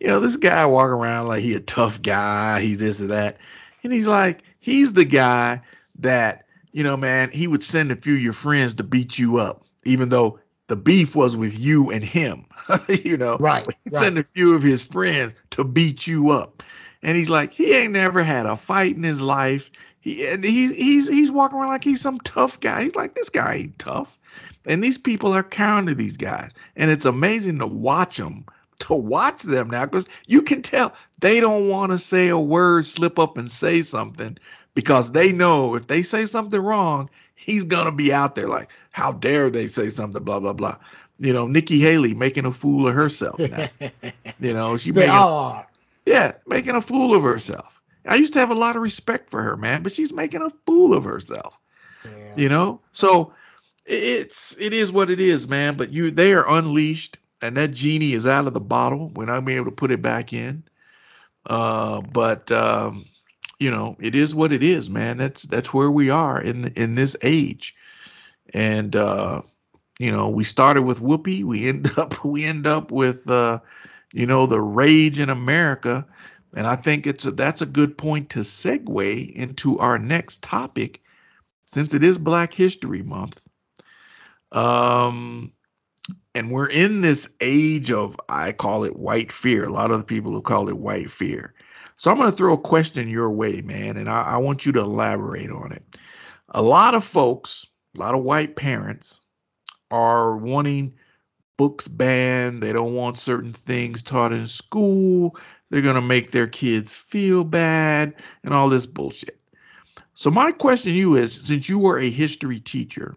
you know, this guy walk around like he a tough guy, he's this or that. And he's like, he's the guy that, you know, man, he would send a few of your friends to beat you up, even though the beef was with you and him. you know, right? He'd right. send a few of his friends to beat you up. And he's like, he ain't never had a fight in his life. He and he's he's he's walking around like he's some tough guy. He's like, this guy ain't tough. And these people are counting to these guys. And it's amazing to watch them to watch them now because you can tell they don't want to say a word, slip up and say something because they know if they say something wrong, he's gonna be out there like, how dare they say something, blah blah blah. You know, Nikki Haley making a fool of herself now. you know, she they making, all are. Yeah, making a fool of herself. I used to have a lot of respect for her, man, but she's making a fool of herself. Yeah. You know, so it's it is what it is, man. But you they are unleashed and that genie is out of the bottle. We're not being able to put it back in. Uh, but um, you know, it is what it is, man. That's that's where we are in in this age. And uh, you know, we started with Whoopi. We end up we end up with uh, you know the rage in America. And I think it's a, that's a good point to segue into our next topic, since it is Black History Month. Um, and we're in this age of I call it white fear. A lot of the people have call it white fear. So I'm going to throw a question your way, man, and I, I, want you to elaborate on it. A lot of folks, a lot of white parents, are wanting books banned. They don't want certain things taught in school. They're going to make their kids feel bad and all this bullshit. So my question to you is, since you were a history teacher,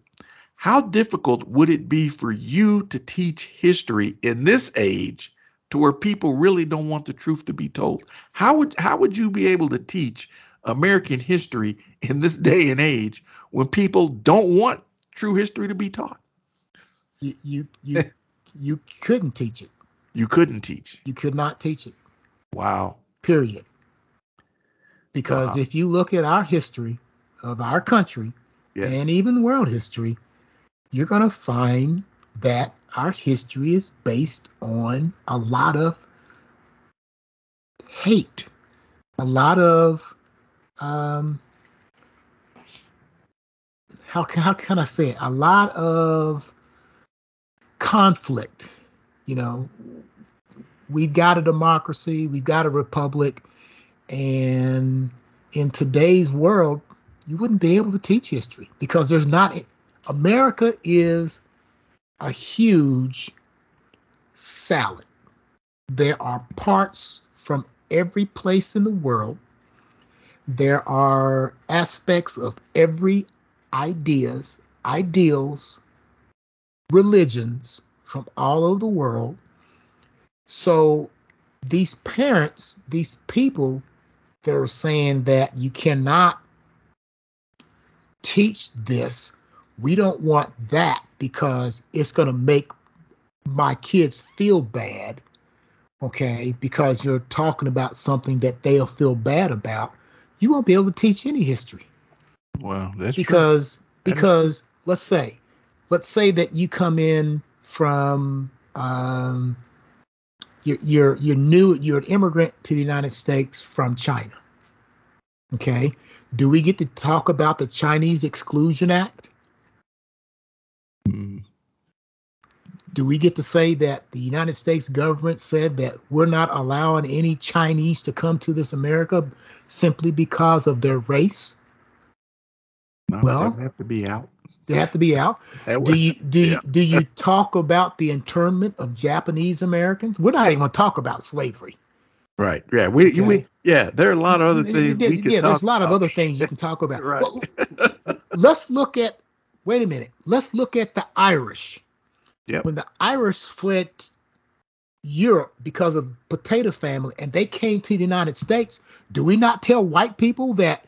how difficult would it be for you to teach history in this age to where people really don't want the truth to be told? How would how would you be able to teach American history in this day and age when people don't want true history to be taught? You you you, you couldn't teach it. You couldn't teach. You could not teach it. Wow. Period. Because wow. if you look at our history of our country yes. and even world history, you're going to find that our history is based on a lot of hate, a lot of um, how can how can I say it? A lot of conflict. You know, we've got a democracy, we've got a republic, and in today's world, you wouldn't be able to teach history because there's not America is a huge salad. There are parts from every place in the world. There are aspects of every ideas, ideals, religions from all over the world. So these parents, these people, they're saying that you cannot teach this. We don't want that because it's going to make my kids feel bad. Okay, because you're talking about something that they'll feel bad about. You won't be able to teach any history. Well, that's because true. because let's say let's say that you come in from um, you're you're you're new you're an immigrant to the United States from China. Okay, do we get to talk about the Chinese Exclusion Act? Mm. Do we get to say that the United States government said that we're not allowing any Chinese to come to this America simply because of their race? No, well, they have to be out. They have to be out. Do you do yeah. do you talk about the internment of Japanese Americans? We're not even going to talk about slavery. Right. Yeah. We, okay. we yeah. There are a lot of other things. Yeah, yeah there's a lot about. of other things you can talk about. right. Well, let's look at. Wait a minute. Let's look at the Irish. Yep. When the Irish fled Europe because of potato famine and they came to the United States, do we not tell white people that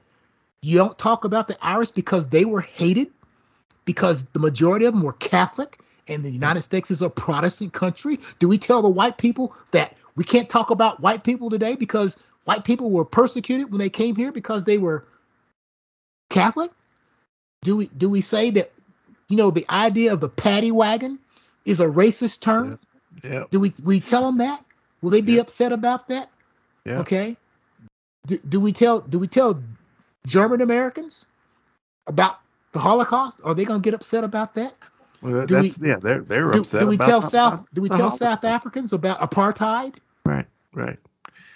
you don't talk about the Irish because they were hated because the majority of them were Catholic and the United States is a Protestant country? Do we tell the white people that we can't talk about white people today because white people were persecuted when they came here because they were Catholic? Do we do we say that you know the idea of the paddy wagon is a racist term? Do we we tell them that? Will they be upset about that? Yeah. Okay. Do, do we tell do we tell German Americans about the Holocaust? Are they going to get upset about that? Well, do we, yeah, they're they're do, upset. Do we about, tell South? About do we tell Holocaust. South Africans about apartheid? Right, right.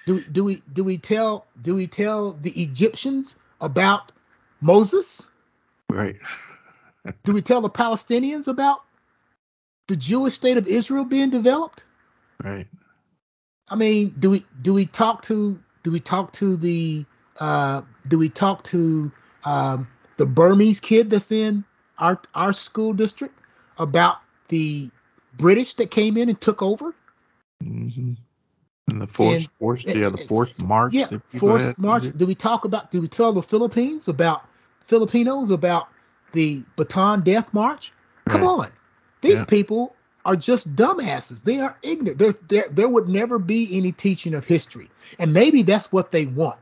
Do do we do we tell do we tell the Egyptians about Moses? Right. do we tell the Palestinians about the Jewish state of Israel being developed? Right. I mean, do we do we talk to do we talk to the uh, do we talk to um, the Burmese kid that's in our our school district about the British that came in and took over? Mm-hmm. And the forced, forced, yeah, the forced march. Yeah, forced march. Do we talk about? Do we tell the Philippines about Filipinos about the Bataan Death March? Come right. on, these yeah. people are just dumbasses. They are ignorant. There, there, there would never be any teaching of history, and maybe that's what they want.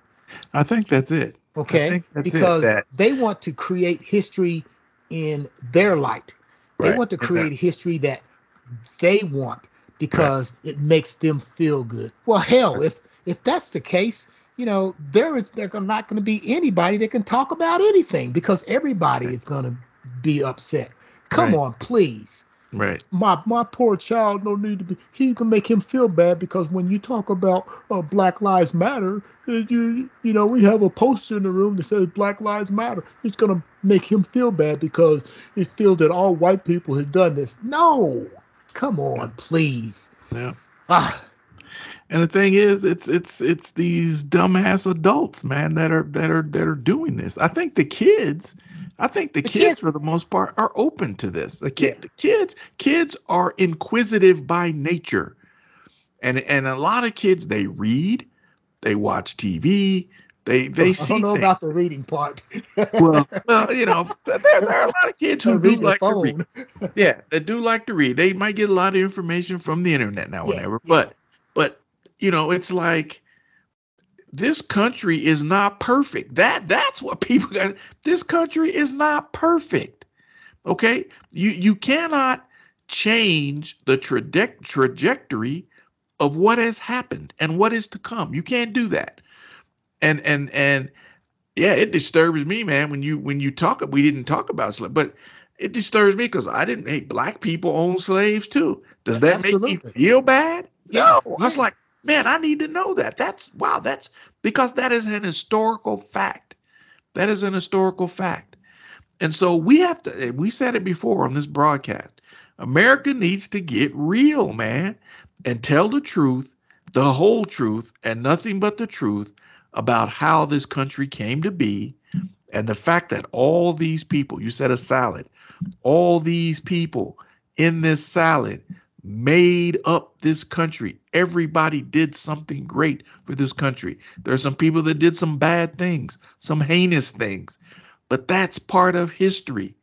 I think that's it. Okay, that's because it, that... they want to create history in their light. They right. want to create that... history that they want because right. it makes them feel good. Well, hell, if if that's the case, you know, there is there's not going to be anybody that can talk about anything because everybody is going to be upset. Come on, please. Right. My my poor child don't need to be. He can make him feel bad because when you talk about uh, Black Lives Matter, you you know we have a poster in the room that says Black Lives Matter. It's gonna make him feel bad because he feels that all white people have done this. No, come on, please. Yeah. Ah. And the thing is, it's it's it's these dumbass adults, man, that are that are that are doing this. I think the kids I think the, the kids, kids, for the most part, are open to this. The, kid, yeah. the kids, kids are inquisitive by nature, and and a lot of kids they read, they watch TV, they they I see. I don't know things. about the reading part. well, well, you know, there, there are a lot of kids who do like phone. to read. Yeah, they do like to read. They might get a lot of information from the internet now, yeah, whenever. Yeah. But you know, it's like this country is not perfect. That that's what people got. This country is not perfect. Okay, you you cannot change the traje- trajectory of what has happened and what is to come. You can't do that. And and and yeah, it disturbs me, man. When you when you talk, we didn't talk about slavery, but it disturbs me because I didn't. Hey, black people own slaves too. Does that Absolutely. make me feel bad? Yeah, no. I was like, man, I need to know that. That's wow. That's because that is an historical fact. That is an historical fact. And so we have to. We said it before on this broadcast. America needs to get real, man, and tell the truth, the whole truth, and nothing but the truth about how this country came to be and the fact that all these people, you said a salad, all these people in this salad made up this country. Everybody did something great for this country. There are some people that did some bad things, some heinous things, but that's part of history.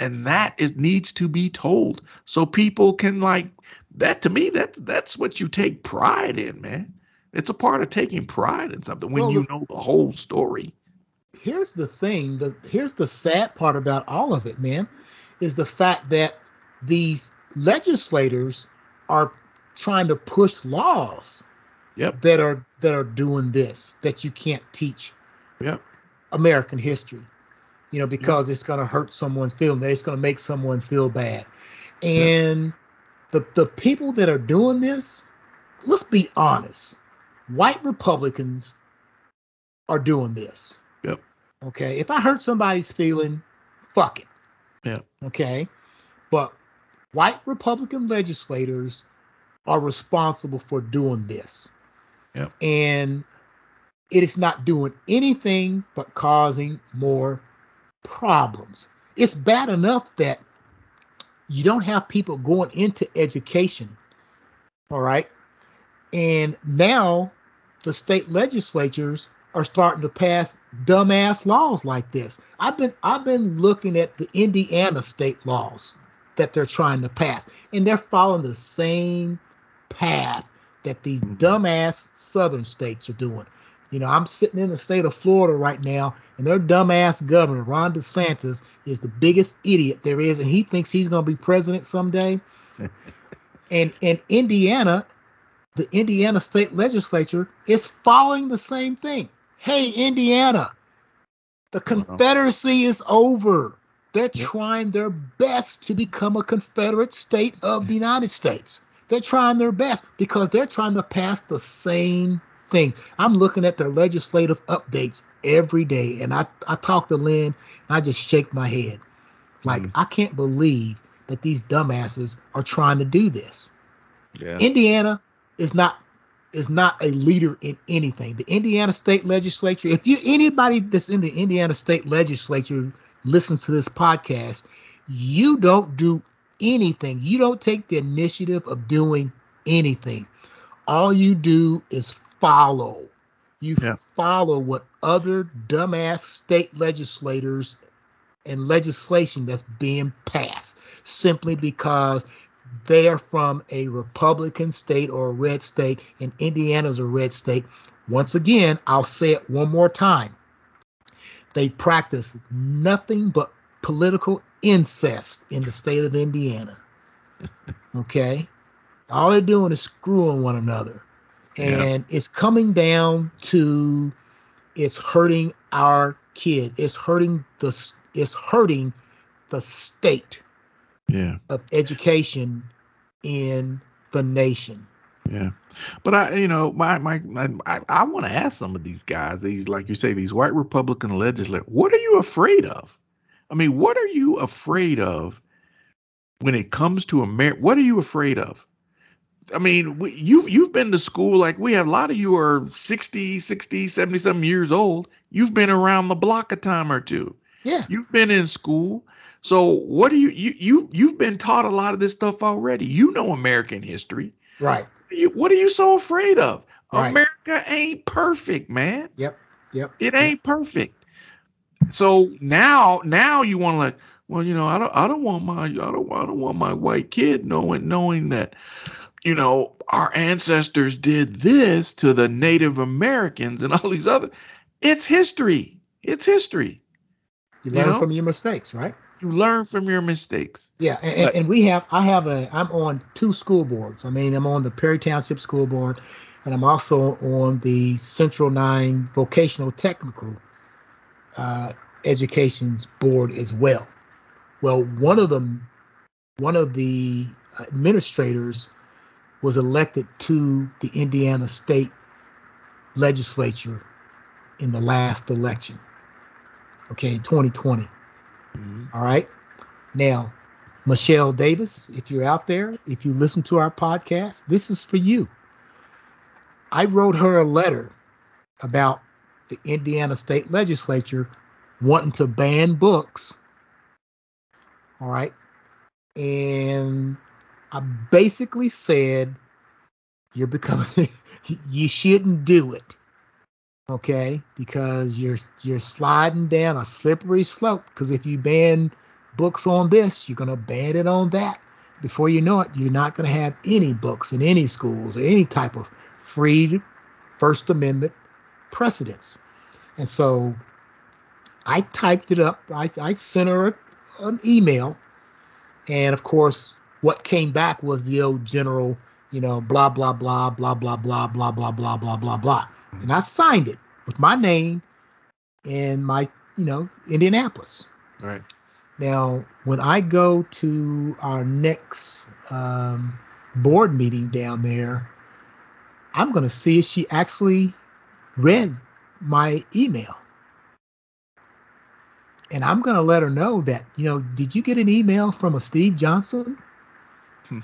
And that is needs to be told so people can like that to me that's that's what you take pride in, man. It's a part of taking pride in something when well, you know the whole story. Here's the thing, the here's the sad part about all of it, man, is the fact that these legislators are trying to push laws yep. that are that are doing this that you can't teach yep. American history. You know, because yep. it's going to hurt someone's feeling. It's going to make someone feel bad. And the the people that are doing this, let's be honest. White Republicans are doing this. Yep. Okay. If I hurt somebody's feeling, fuck it. Yeah. Okay. But white Republican legislators are responsible for doing this. Yep. And it is not doing anything but causing more problems. It's bad enough that you don't have people going into education. All right. And now the state legislatures are starting to pass dumbass laws like this. I've been I've been looking at the Indiana state laws that they're trying to pass. And they're following the same path that these mm-hmm. dumbass southern states are doing. You know, I'm sitting in the state of Florida right now, and their dumbass governor, Ron DeSantis, is the biggest idiot there is, and he thinks he's going to be president someday. and in Indiana, the Indiana state legislature is following the same thing. Hey, Indiana, the Confederacy is over. They're trying their best to become a Confederate state of the United States. They're trying their best because they're trying to pass the same thing. I'm looking at their legislative updates every day, and I, I talk to Lynn, and I just shake my head. Like, mm. I can't believe that these dumbasses are trying to do this. Yeah. Indiana is not is not a leader in anything. The Indiana state legislature, if you anybody that's in the Indiana state legislature listens to this podcast, you don't do anything. You don't take the initiative of doing anything. All you do is follow. You yeah. follow what other dumbass state legislators and legislation that's being passed simply because they are from a Republican state or a red state, and Indiana's a red state. Once again, I'll say it one more time. They practice nothing but political incest in the state of Indiana. Okay? All they're doing is screwing one another. And yeah. it's coming down to it's hurting our kid. It's hurting the it's hurting the state yeah. of education in the nation. Yeah, but I, you know, my my, I, I want to ask some of these guys, these like you say, these white Republican legislators, what are you afraid of? I mean, what are you afraid of when it comes to America? What are you afraid of? I mean, we, you've you've been to school like we have. A lot of you are 60, 60, 70 something years old. You've been around the block a time or two. Yeah. You've been in school. So what do you you you you've been taught a lot of this stuff already. You know American history. Right. You, what are you so afraid of? Right. America ain't perfect, man. Yep. Yep. It ain't perfect. So now now you want to like, well, you know, I don't I don't want my I don't I don't want my white kid knowing knowing that you know, our ancestors did this to the Native Americans and all these other. It's history. It's history. You learn you know? from your mistakes, right? You learn from your mistakes. Yeah, and, but, and, we have I have a I'm on two school boards. I mean, I'm on the Perry Township School Board, and I'm also on the Central Nine Vocational Technical uh, Education's board as well. Well, one of them, one of the administrators was elected to the Indiana State Legislature in the last election. Okay, 2020. Mhm. All right. Now, Michelle Davis, if you're out there, if you listen to our podcast, this is for you. I wrote her a letter about the Indiana State Legislature wanting to ban books. All right. And I basically said, you're becoming, you shouldn't do it. Okay. Because you're, you're sliding down a slippery slope. Because if you ban books on this, you're to ban it on that. Before you know it, you're not to have any books in any schools or any type of free First Amendment precedents. And so I typed it up. I, I sent her an email. And of course, what came back was the old general, you know, blah, blah, blah, blah, blah, blah, blah, blah, blah, blah, blah, blah. And I signed it with my name and my, you know, Indianapolis. Right. Now, when I go to our next um, board meeting down there, I'm going to see if she actually read my email. And I'm going to let her know that, you know, did you get an email from a Steve Johnson?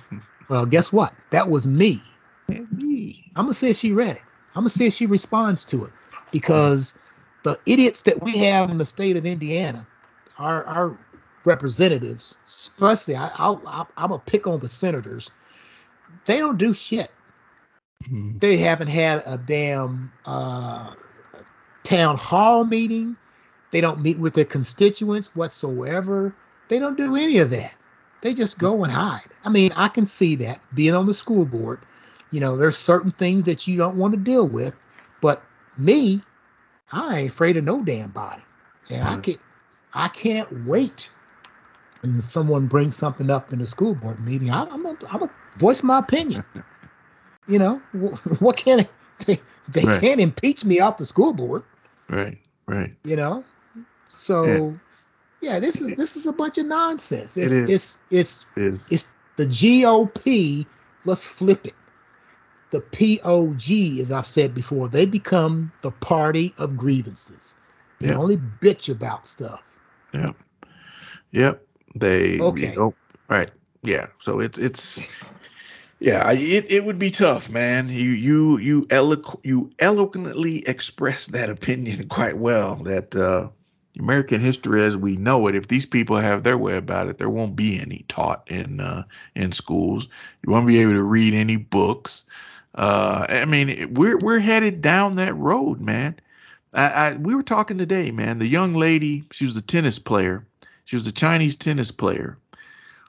Well, guess what? That was me. me. I'm going to see if she read it. I'm going to see if she responds to it. Because the idiots that we have in the state of Indiana, our, our representatives, especially, I, I'll, I'll, I'm going to pick on the senators, they don't do shit. Mhm. They haven't had a damn uh, town hall meeting. They don't meet with their constituents whatsoever. They don't do any of that. They just go and hide. I mean, I can see that being on the school board. You know, there's certain things that you don't want to deal with, but me, I ain't afraid of no damn body, and I Right. can I can't wait. And someone brings something up in the school board meeting, I, I'm gonna I'm gonna voice my opinion. You know, what can they they Right. can't impeach me off the school board, Right. Right. you know? So yeah, this is this is a bunch of nonsense. It's is. it's it's It is. it's the GOP, let's flip it. The POG, as I've said before, they become the party of grievances. They Yeah. only bitch about stuff. Yep. Yep. They. Okay. You know, right. Yeah. So it's it's. Yeah, I- it, it would be tough, man. You you you eloqu- you eloquently expressed that opinion quite well. That uh, American history as we know it, if these people have their way about it, there won't be any taught in uh, in schools. You won't be able to read any books. Uh, I mean, we're we're headed down that road, man. I, I we were talking today, man. The young lady, she was a tennis player. She was a Chinese tennis player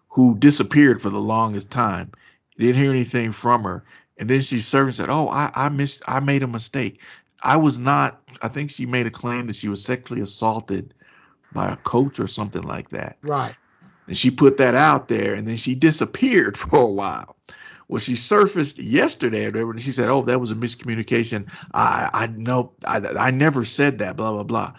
who disappeared for the longest time. Didn't hear anything from her, and then she served and said, "Oh, I I missed. I made a mistake. I was not. I think she made a claim that she was sexually assaulted by a coach or something like that. Right. And she put that out there, and then she disappeared for a while. Well, she surfaced yesterday, and she said, "Oh, that was a miscommunication. I, I know, I, I never said that. Blah blah blah."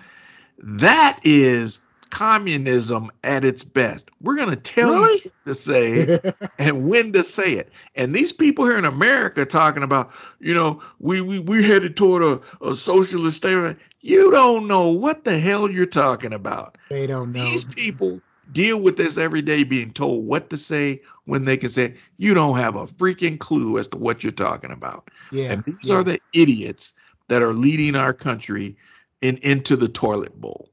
That is communism at its best. We're gonna tell you Really? what to say and when to say it. And these people here in America talking about, you know, we we we headed toward a, a socialist state. You don't know what the hell you're talking about. they don't know. These people deal with this every day, being told what to say when they can say you don't have a freaking clue as to what you're talking about. Yeah. and these yeah. are the idiots that are leading our country in into the toilet bowl.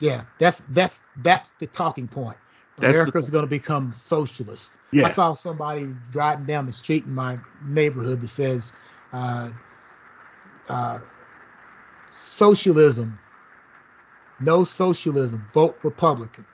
Yeah, that's that's that's the talking point. That's America's going to become socialist. Yeah. I saw somebody driving down the street in my neighborhood that says, uh, uh, "Socialism, no socialism, vote Republican."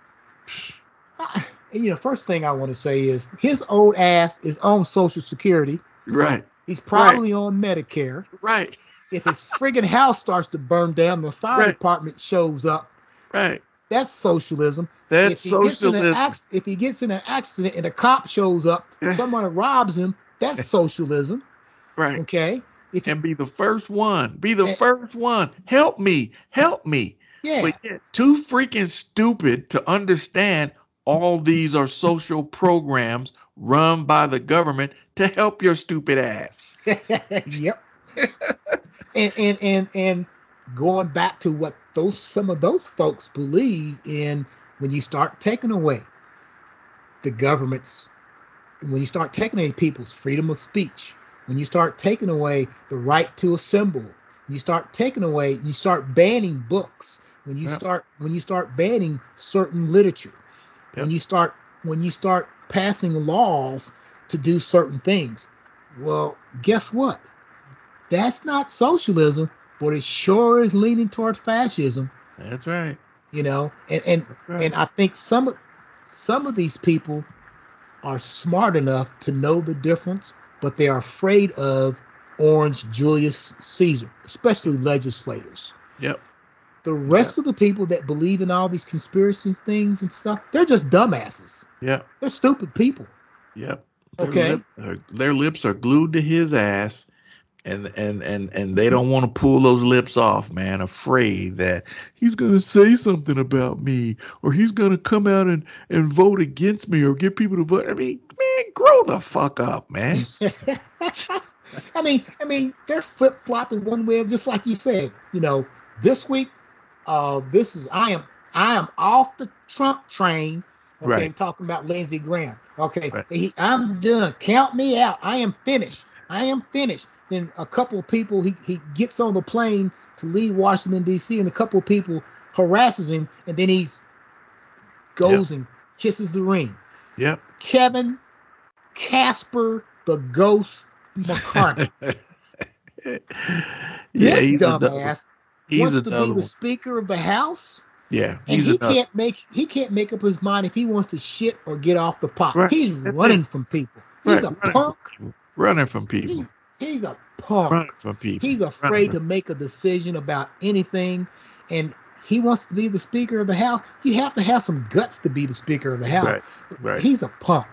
You know, first thing I want to say is his old ass is on Social Security. Right, He's probably on Medicare. right, If his friggin' house starts to burn down, the fire Right. department shows up. right. That's socialism. That's if he gets in an socialism. acc- if he gets in an accident and a cop shows up, someone robs him, that's socialism. Right. Okay. If and be the first one. Be the Eh. first one. Help me. Help me. yeah, But yet, too freaking stupid to understand all these are social programs run by the government to help your stupid ass. yep. and and and and going back to what those some of those folks believe in when you start taking away the government's when you start taking away people's freedom of speech, when you start taking away the right to assemble, you start taking away, you start banning books, when you yep. start when you start banning certain literature, yep. when you start when you start passing laws to do certain things. Well, guess what? That's not socialism, but it sure is leaning toward fascism. That's right. You know, and and, right. and I think some some of these people are smart enough to know the difference, but they are afraid of Orange Julius Caesar, especially legislators. Yep. The rest yep. of the people that believe in all these conspiracy things and stuff, they're just dumbasses. Yeah. They're stupid people. Yep. Their okay. Lip, their lips are glued to his ass and and and and they don't want to pull those lips off, man, afraid that he's gonna say something about me or he's gonna come out and and vote against me or get people to vote. I mean, man, grow the fuck up, man. I mean, I mean, they're flip flopping one way, just like you said. You know, this week, uh, this is I am I am off the Trump train. Okay, right. Talking about Lindsey Graham. Okay, right. he, I'm done. Count me out. I am finished. I am finished. Then a couple of people he, he gets on the plane to leave Washington D.C. and a couple of people harasses him and then he's goes yep. and kisses the ring. Yep. Kevin Casper the Ghost McCarthy. yeah, this dumbass a, wants to be the Speaker of the House. Yeah, and he another. can't make he can't make up his mind if he wants to shit or get off the pot. Right. He's That's running it. from people. He's right. a running punk. From running from people. He's, he's a punk. Running from people. He's afraid to make a decision about anything, and he wants to be the Speaker of the House. You have to have some guts to be the Speaker of the House. Right. He's a punk.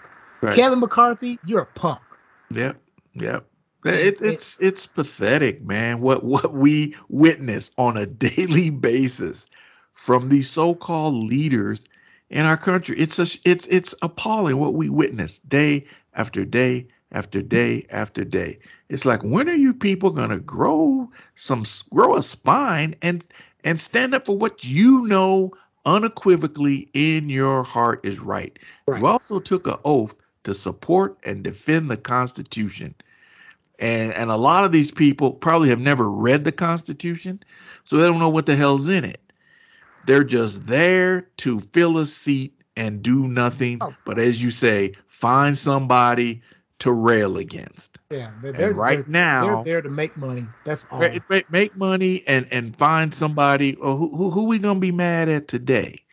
Kevin McCarthy, you're a punk. Yep. Yep. It, it's it's pathetic, man. What what we witness on a daily basis from these so-called leaders in our country. It's a, it's it's appalling what we witness day after day after day after day. It's like when are you people gonna grow some grow a spine and and stand up for what you know unequivocally in your heart is right. right. You also took an oath to support and defend the Constitution and and a lot of these people probably have never read the Constitution, so they don't know what the hell's in it. They're just there to fill a seat and do nothing. Oh. But as you say, find somebody to rail against. Yeah, they're, they're right they're, now they're there to make money. That's all. Make money and and find somebody. Or who who, who we gonna be mad at today?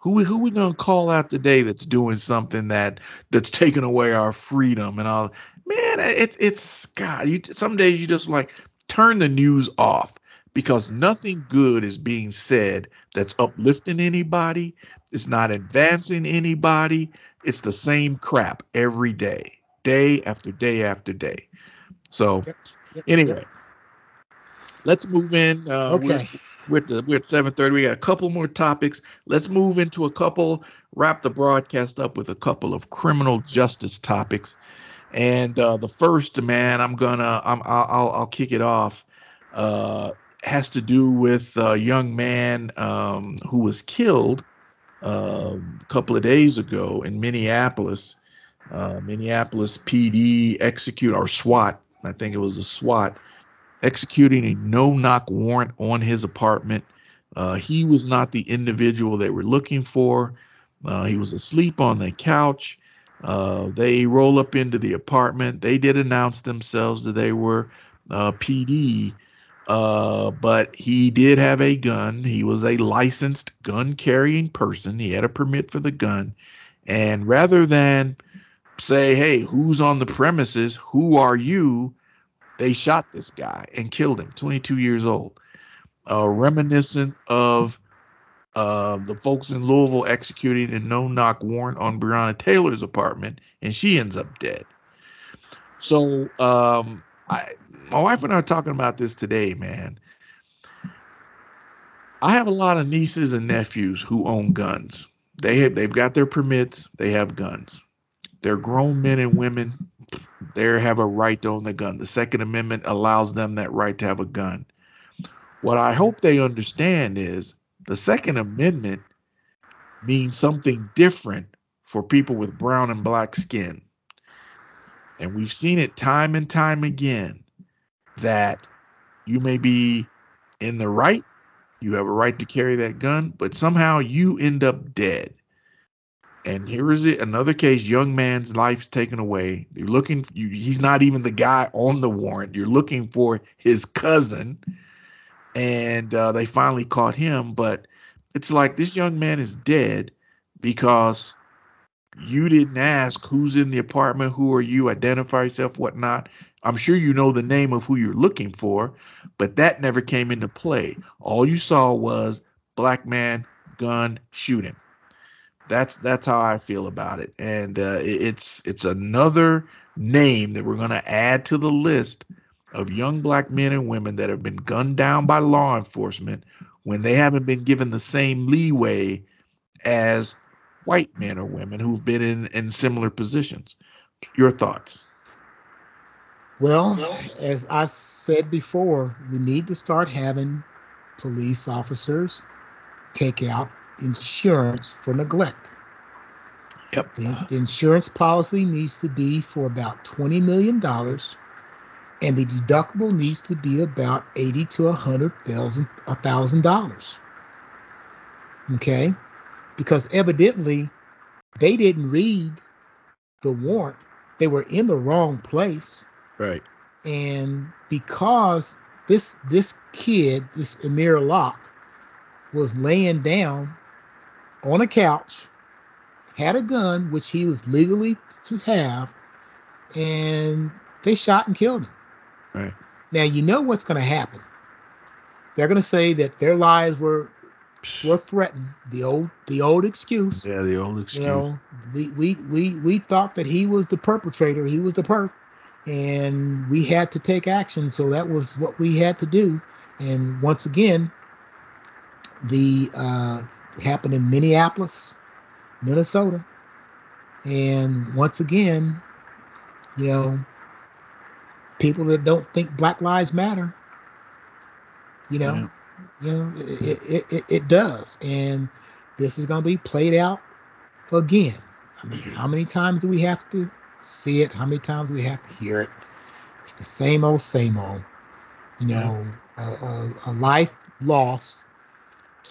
Who who we gonna call out today that's doing something that that's taking away our freedom and all? Man, it's it's God. You some days you just like turn the news off because nothing good is being said that's uplifting anybody. It's not advancing anybody. It's the same crap every day, day after day after day. So yep, yep, anyway, yep. let's move in. Uh, okay with the we're at 7:30. We got a couple more topics. Let's move into a couple. Wrap the broadcast up with a couple of criminal justice topics. And uh, the first, man, I'm gonna I'm I'll I'll kick it off. Uh, has to do with a young man um, who was killed uh, a couple of days ago in Minneapolis. Uh, Minneapolis PD execute or SWAT, I think it was a SWAT executing a no knock warrant on his apartment. Uh, he was not the individual they were looking for. Uh, he was asleep on the couch. Uh, they roll up into the apartment. They did announce themselves that they were uh, PD, uh, but he did have a gun. He was a licensed gun carrying person. He had a permit for the gun. And rather than say, hey, who's on the premises? Who are you? They shot this guy and killed him, 22 years old. Reminiscent of uh, the folks in Louisville executing a no knock warrant on Breonna Taylor's apartment, and she ends up dead. So, um, I, my wife and I are talking about this today, man. I have a lot of nieces and nephews who own guns. They have they've got their permits. They have guns. They're grown men and women. They have a right to own the gun. The Second Amendment allows them that right to have a gun. What I hope they understand is the Second Amendment means something different for people with brown and black skin. And we've seen it time and time again that you may be in the right, you have a right to carry that gun, but somehow you end up dead. And here is it another case young man's life's taken away. You're looking you, he's not even the guy on the warrant. You're looking for his cousin and uh, they finally caught him, but it's like this young man is dead because you didn't ask who's in the apartment, who are you, identify yourself, whatnot. I'm sure you know the name of who you're looking for, but that never came into play. All you saw was black man, gun, shoot him. That's that's how I feel about it, and uh, it's it's another name that we're going to add to the list of young black men and women that have been gunned down by law enforcement when they haven't been given the same leeway as white men or women who've been in, in similar positions. Your thoughts? Well, as I said before, we need to start having police officers take out insurance for neglect. Yep. The, the insurance policy needs to be for about $20 million and the deductible needs to be about eighty to a hundred thousand a thousand dollars. Okay, because evidently they didn't read the warrant; they were in the wrong place. Right. And because this this kid, this Amir Locke, was laying down on a couch, had a gun which he was legally to have, and they shot and killed him. Right. Now you know what's going to happen. They're going to say that their lives were were threatened. The old the old excuse. Yeah, the old excuse. You know, we we we we thought that he was the perpetrator. He was the perp, and we had to take action. So that was what we had to do. And once again, the uh, happened in Minneapolis, Minnesota, and once again, you know, people that don't think Black Lives Matter. You know, yeah. you know, it, it, it, it does, and this is going to be played out again. I mean, mm-hmm. how many times do we have to see it? How many times do we have to hear it? It's the same old, same old. You know, yeah. a, a, a life lost,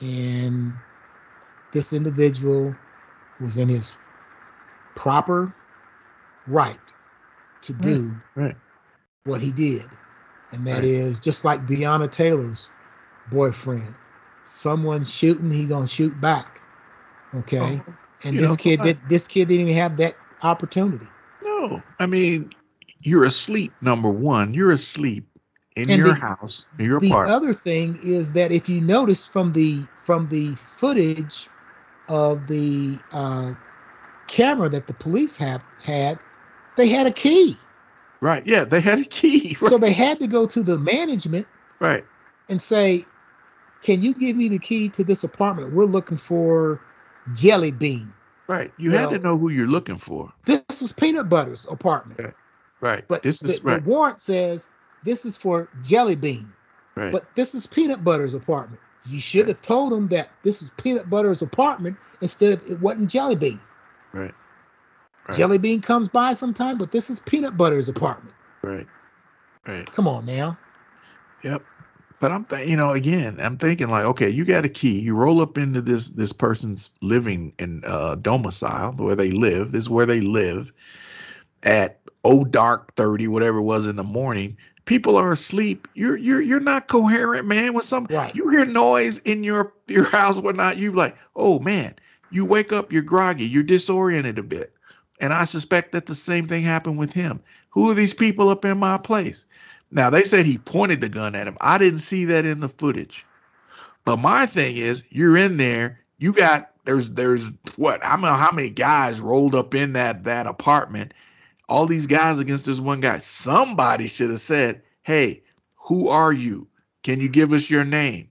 and this individual was in his proper right to do right what he did. And that right. is just like Breonna Taylor's boyfriend. Someone shooting, he gonna shoot back. Okay. Oh, and this kid did this kid didn't even have that opportunity. No. I mean, you're asleep, number one. You're asleep in and your the, house, in your the apartment. The other thing is that if you notice from the from the footage of the uh, camera that the police have had, they had a key. Right. Yeah, they had a key. Right. So they had to go to the management. Right. And say, "Can you give me the key to this apartment? We're looking for Jelly Bean." Right. You, you had to know who you're looking for. This was Peanut Butter's apartment. Right. Right. But this the, is right. the warrant says this is for Jelly Bean. Right. But this is Peanut Butter's apartment. You should have told them that this is Peanut Butter's apartment instead of it wasn't Jelly Bean. Right. Right. Jelly Bean comes by sometime, but this is Peanut Butter's apartment. Right. Right. Come on now. Yep. But I'm, th- you know, again, I'm thinking like, okay, you got a key. You roll up into this this person's living in uh, domicile where they live. This is where they live at oh dark thirty, whatever it was in the morning. People are asleep. You're you're you're not coherent, man. With some right. you hear noise in your your house, whatnot. You like, oh man. You wake up, you're groggy, you're disoriented a bit. And I suspect that the same thing happened with him. Who are these people up in my place? Now they said he pointed the gun at him. I didn't see that in the footage. But my thing is, you're in there. You got there's there's what I don't know how many guys rolled up in that that apartment. All these guys against this one guy. Somebody should have said, "Hey, who are you? Can you give us your name?"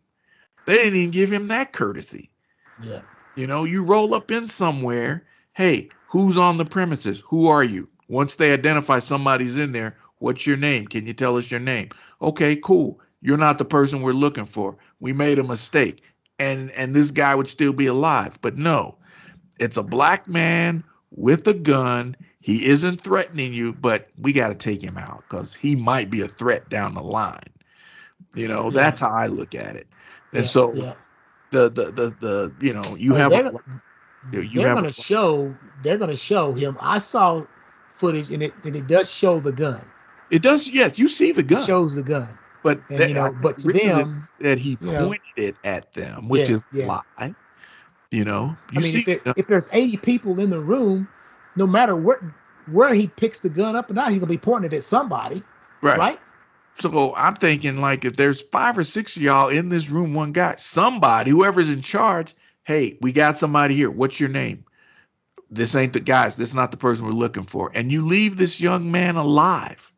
They didn't even give him that courtesy. Yeah. You know, you roll up in somewhere. Hey, who's on the premises? Who are you? Once they identify somebody's in there, what's your name? Can you tell us your name? Okay, cool. You're not the person we're looking for. We made a mistake. And and this guy would still be alive. But no. It's a black man with a gun. He isn't threatening you, but we got to take him out cuz he might be a threat down the line. You know, yeah. that's how I look at it. And yeah, so yeah. the, the the the you know, you have you they're going to show they're going to show him. I saw footage and it and it does show the gun. It does. Yes, you see the gun. It shows the gun. But and, that, you know, but to them that he pointed know, it at them, which yeah, is yeah. lie. You know, you I mean, see, if, there, if, there's 80 people in the room, no matter where where he picks the gun up and not, he's gonna be pointing it at somebody. Right. Right. So I'm thinking like if there's five or six of y'all in this room, one guy, somebody, whoever's in charge, hey, we got somebody here. What's your name? This ain't the guys. This is not the person we're looking for. And you leave this young man alive.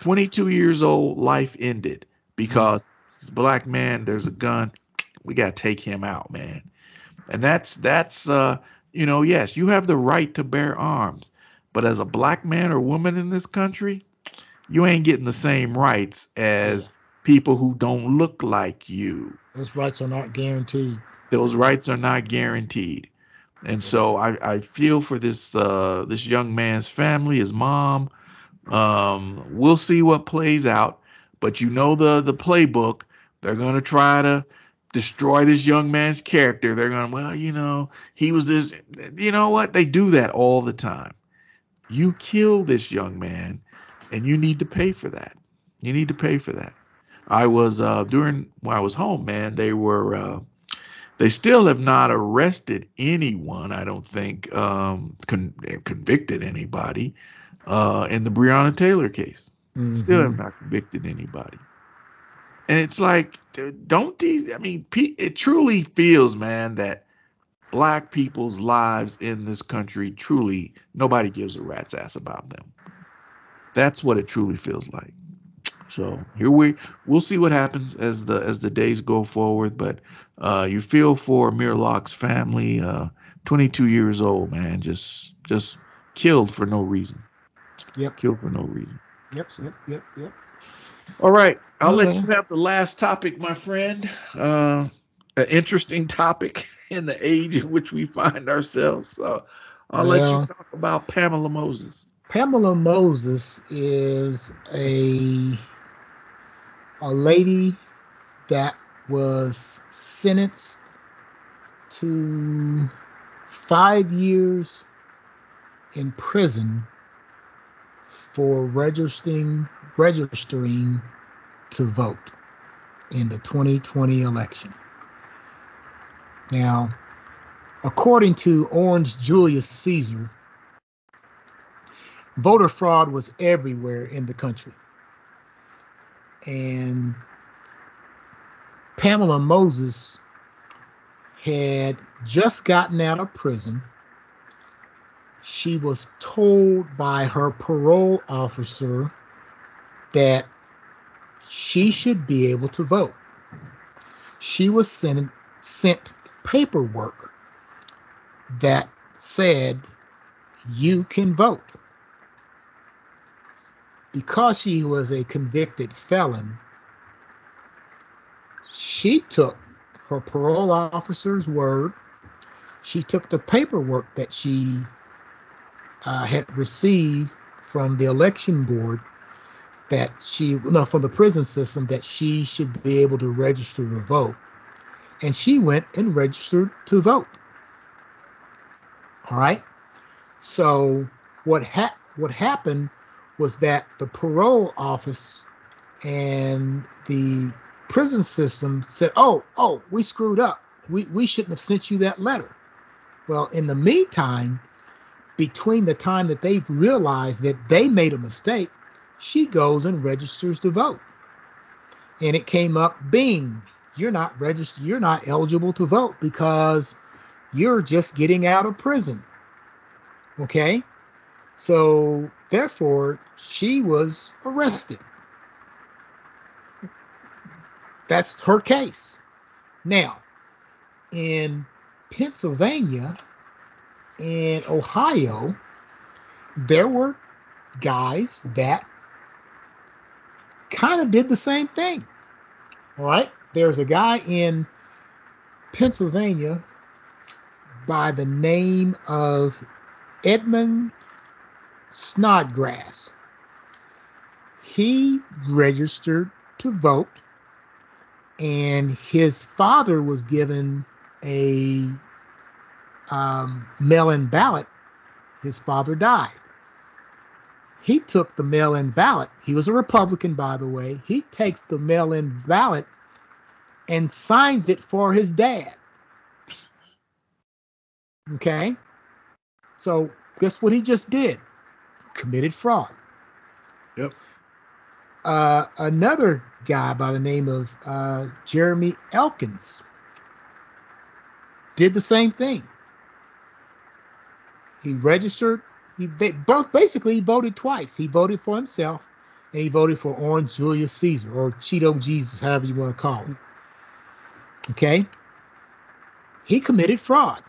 22 years old, life ended because a black man. There's a gun. We got to take him out, man. And that's that's uh, you know, yes, you have the right to bear arms, but as a black man or woman in this country, you ain't getting the same rights as people who don't look like you. Those rights are not guaranteed those rights are not guaranteed. And so I, I feel for this uh, this young man's family, his mom. Um, we'll see what plays out, but you know the the playbook. They're gonna try to destroy this young man's character. They're gonna, well, you know, he was this. You know what? They do that all the time. You kill this young man, and you need to pay for that. You need to pay for that. I was uh, during when I was home, man. They were. Uh, they still have not arrested anyone, I don't think, um, con- convicted anybody uh, in the Breonna Taylor case. Mm-hmm. Still have not convicted anybody. And it's like, don't these, I mean, it truly feels, man, that black people's lives in this country truly, nobody gives a rat's ass about them. That's what it truly feels like. So here we we'll see what happens as the as the days go forward. But uh, you feel for Murlock's family, uh, 22 years old, man, just just killed for no reason. Yep. Killed for no reason. Yep. Yep. Yep. Yep. All right, I'll okay. let you have the last topic, my friend. Uh, an interesting topic in the age in which we find ourselves. So I'll let you talk about Pamela Moses. Pamela Moses is a a lady that was sentenced to five years in prison for registering registering to vote in the 2020 election. Now, according to Orange Julius Caesar, voter fraud was everywhere in the country. And Pamela Moses had just gotten out of prison. She was told by her parole officer that she should be able to vote. She was sent, sent paperwork that said you can vote because she was a convicted felon, she took her parole officer's word. She took the paperwork that she uh, had received from the election board that she, no, from the prison system that she should be able to register to vote. And she went and registered to vote. All right. So what ha- what happened was that the parole office and the prison system said, "Oh, oh, we screwed up. We we shouldn't have sent you that letter." Well, in the meantime, between the time that they've realized that they made a mistake, she goes and registers to vote. And it came up, bing, you're not registered, you're not eligible to vote because you're just getting out of prison. Okay? So therefore, she was arrested. That's her case. Now, in Pennsylvania and Ohio, there were guys that kind of did the same thing. All right. There's a guy in Pennsylvania by the name of Edmund Snodgrass. He registered to vote, and his father was given a um, mail-in ballot. His father died. He took the mail-in ballot. He was a Republican, by the way. He takes the mail-in ballot and signs it for his dad. Okay. So guess what he just did? Committed fraud. Yep. Uh, another guy by the name of uh, Jeremy Elkins did the same thing. He registered. He they both basically he voted twice. He voted for himself, and he voted for Orange Julius Caesar or Cheeto Jesus, however you want to call him. Okay. He committed fraud.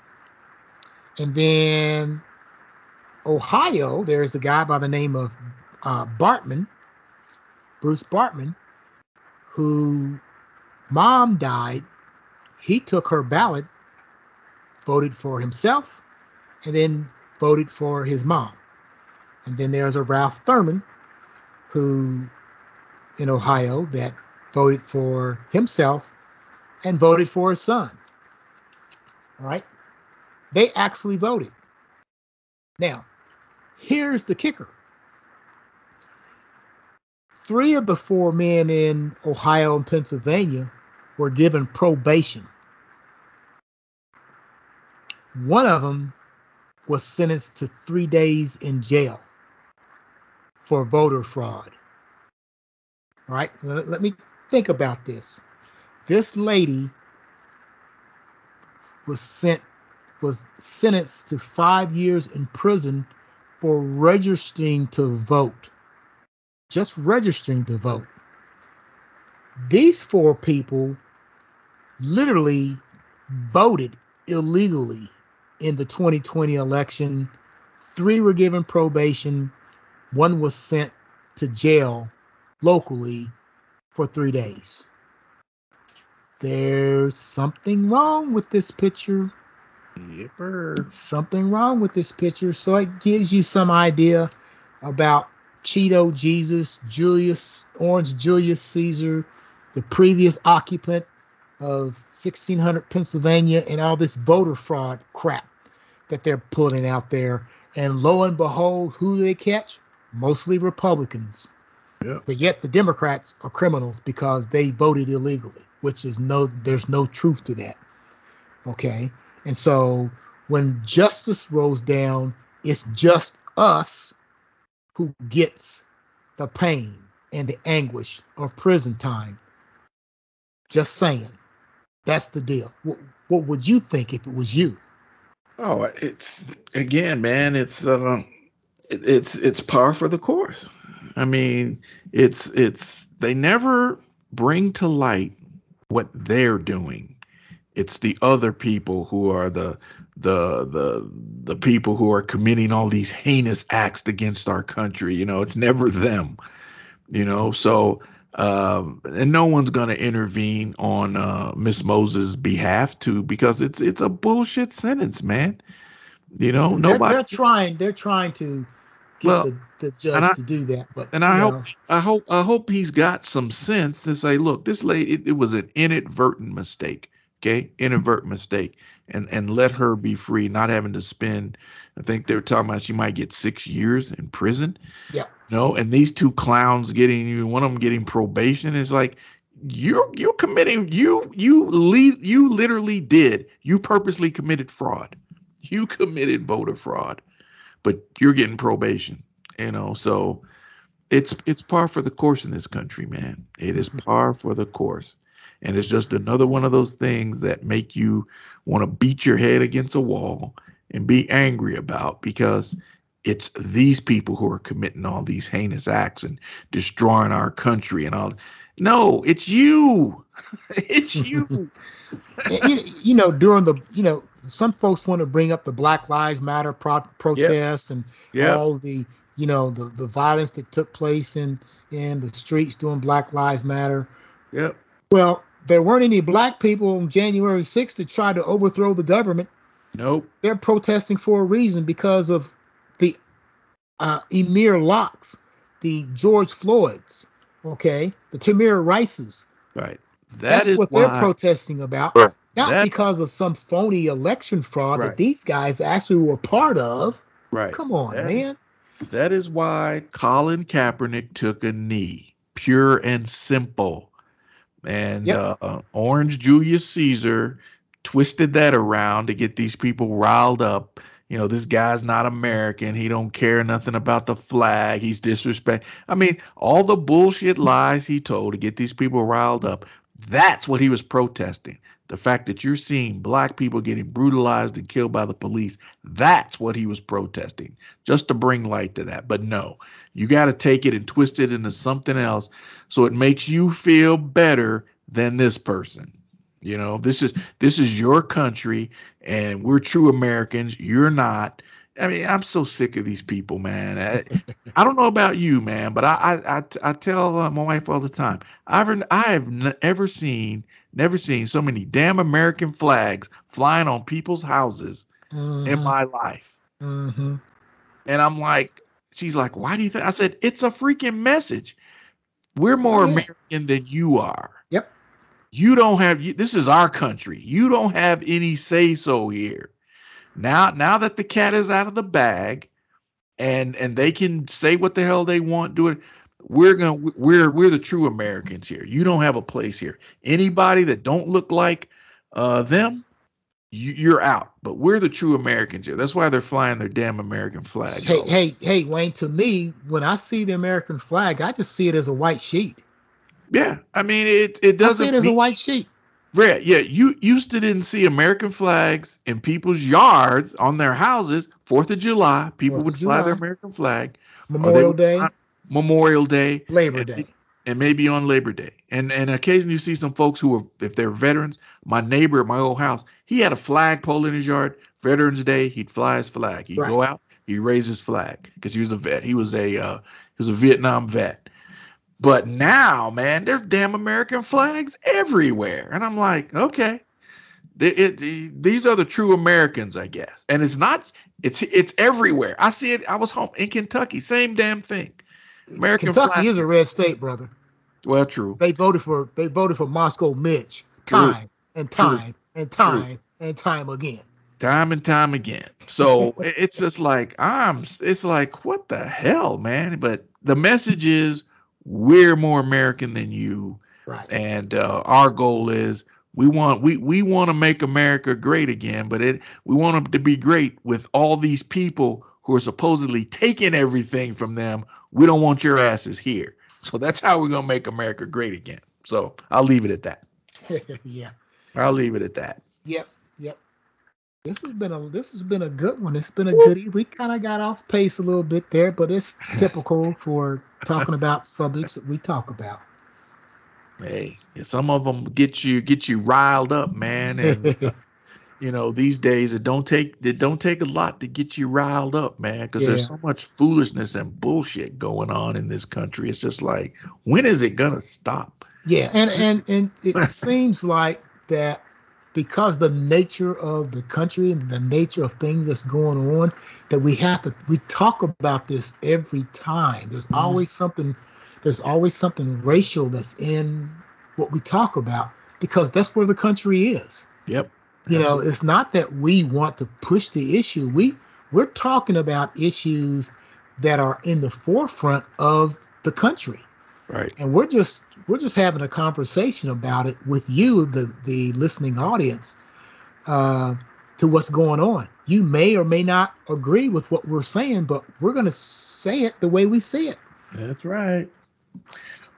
And then Ohio, there's a guy by the name of uh, Bartman, Bruce Bartman, who mom died. He took her ballot, voted for himself, and then voted for his mom. And then there's a Ralph Thurman, who in Ohio that voted for himself and voted for his son. All right? They actually voted. Now, here's the kicker. Three of the four men in Ohio and Pennsylvania were given probation. One of them was sentenced to three days in jail for voter fraud. All right, let me think about this. This lady was sent was sentenced to five years in prison for registering to vote. Just registering to vote. These four people literally voted illegally in the 2020 election. Three were given probation, one was sent to jail locally for three days. There's something wrong with this picture. Yipper. Something wrong with this picture. So it gives you some idea about Cheeto Jesus, Julius, Orange Julius Caesar, the previous occupant of 1600 Pennsylvania, and all this voter fraud crap that they're pulling out there. And lo and behold, who do they catch? Mostly Republicans. Yeah. But yet the Democrats are criminals because they voted illegally, which is no, there's no truth to that. Okay. And so when justice rolls down, it's just us who gets the pain and the anguish of prison time. Just saying. That's the deal. What, what would you think if it was you? Oh, it's again, man. It's uh, it, it's it's par for the course. I mean, it's it's they never bring to light what they're doing it's the other people who are the the the the people who are committing all these heinous acts against our country you know it's never them you know so um, and no one's going to intervene on uh, Miss Moses' behalf too because it's it's a bullshit sentence, man. You know, nobody. They're, they're trying. They're trying to get well, the, the judge I, to do that, but and I know. hope I hope I hope he's got some sense to say, look, this lady, it, it was an inadvertent mistake okay? Inadvertent mistake. And and let her be free not having to spend i think they were talking about she might get six years in prison. Yeah. No and these two clowns getting you one of them getting probation is like you're you're committing you you lead you literally did. You purposely committed fraud. You committed voter fraud. But you're getting probation you know? So it's it's par for the course in this country man. It is mm-hmm. par for the course and it's just another one of those things that make you want to beat your head against a wall and be angry about because it's these people who are committing all these heinous acts and destroying our country and all No, it's you. it's you. you. You know, during the you know, some folks want to bring up the Black Lives Matter pro- protests yep. and yep. all the you know the the violence that took place in in the streets during Black Lives Matter. Yep. Well, there weren't any black people on January 6th to try to overthrow the government. Nope. They're protesting for a reason because of the uh, Amir Lockes, the George Floyds, okay, the Tamir Rices. Right. That That's what why, they're protesting about. Right. Not because of some phony election fraud right. that these guys actually were part of. Right. Come on, that, man. That is why Colin Kaepernick took a knee. Pure and simple. And yep. uh, Orange Julius Caesar twisted that around to get these people riled up. You know, this guy's not American. He don't care nothing about the flag. He's disrespect. I mean, all the bullshit lies he told to get these people riled up. That's what he was protesting. The fact that you're seeing black people getting brutalized and killed by the police, that's what he was protesting, just to bring light to that. But no, you got to take it and twist it into something else so it makes you feel better than this person. You know, this is this is your country, and we're true Americans. You're not. I mean, I'm so sick of these people, man. I, I don't know about you, man, but I I, I, I tell uh, my wife all the time. I've I have never seen never seen so many damn American flags flying on people's houses mm-hmm. in my life. Mm-hmm. And I'm like, she's like, why do you think? I said, it's a freaking message. We're more yeah. American than you are. Yep. You don't have this is our country. You don't have any say so here. Now now that the cat is out of the bag and and they can say what the hell they want, do it. We're going to we're we're the true Americans here. You don't have a place here. Anybody that don't look like uh them, you, are out. But we're the true Americans here. That's why they're flying their damn American flag. Hey, hey, hey, Wayne. To me, when I see the American flag, I just see it as a white sheet. Yeah, I mean it. It doesn't. I see it as mean, a white sheet. Right. Yeah. You used to didn't see American flags in people's yards on their houses. Fourth of July, people 4th would fly their American flag. Memorial Day. Memorial Day. Labor Day. And maybe on Labor Day. And and occasionally you see some folks who are if they're veterans. My neighbor at my old house, he had a flag pole in his yard. Veterans Day, he'd fly his flag. He'd right. go out, he'd raise his flag because he was a vet. He was a uh, he was a Vietnam vet. But now, man, there's damn American flags everywhere. And I'm like, okay. It, it, these are the true Americans, I guess. And it's not it's it's everywhere. I see it. I was home in Kentucky, same damn thing. American Kentucky flag. is a red state, brother. Well, true. They voted for they voted for Moscow Mitch time true. and time true. and time true. and time again. Time and time again. So it's just like I'm. It's like what the hell, man. But the message is we're more American than you. Right. And uh, our goal is we want we we want to make America great again, but it we want them to be great with all these people who are supposedly taking everything from them. We don't want your asses here. So that's how we're gonna make America great again. So I'll leave it at that. yeah. I'll leave it at that. Yep. Yep. This has been a this has been a good one. It's been a goodie. We kind of got off pace a little bit there, but it's typical for talking about subjects that we talk about. Hey, some of them get you get you riled up, man, and uh, you know these days it don't take it don't take a lot to get you riled up, man, because yeah. there's so much foolishness and bullshit going on in this country. It's just like when is it gonna stop? Yeah, and and and it seems like that because the nature of the country and the nature of things that's going on that we have to we talk about this every time. There's mm-hmm. always something there's always something racial that's in what we talk about because that's where the country is. Yep. You know it's not that we want to push the issue. We we're talking about issues that are in the forefront of the country Right. And we're just we're just having a conversation about it with you, the the listening audience, uh, to what's going on. You may or may not agree with what we're saying, but we're gonna say it the way we see it. That's right.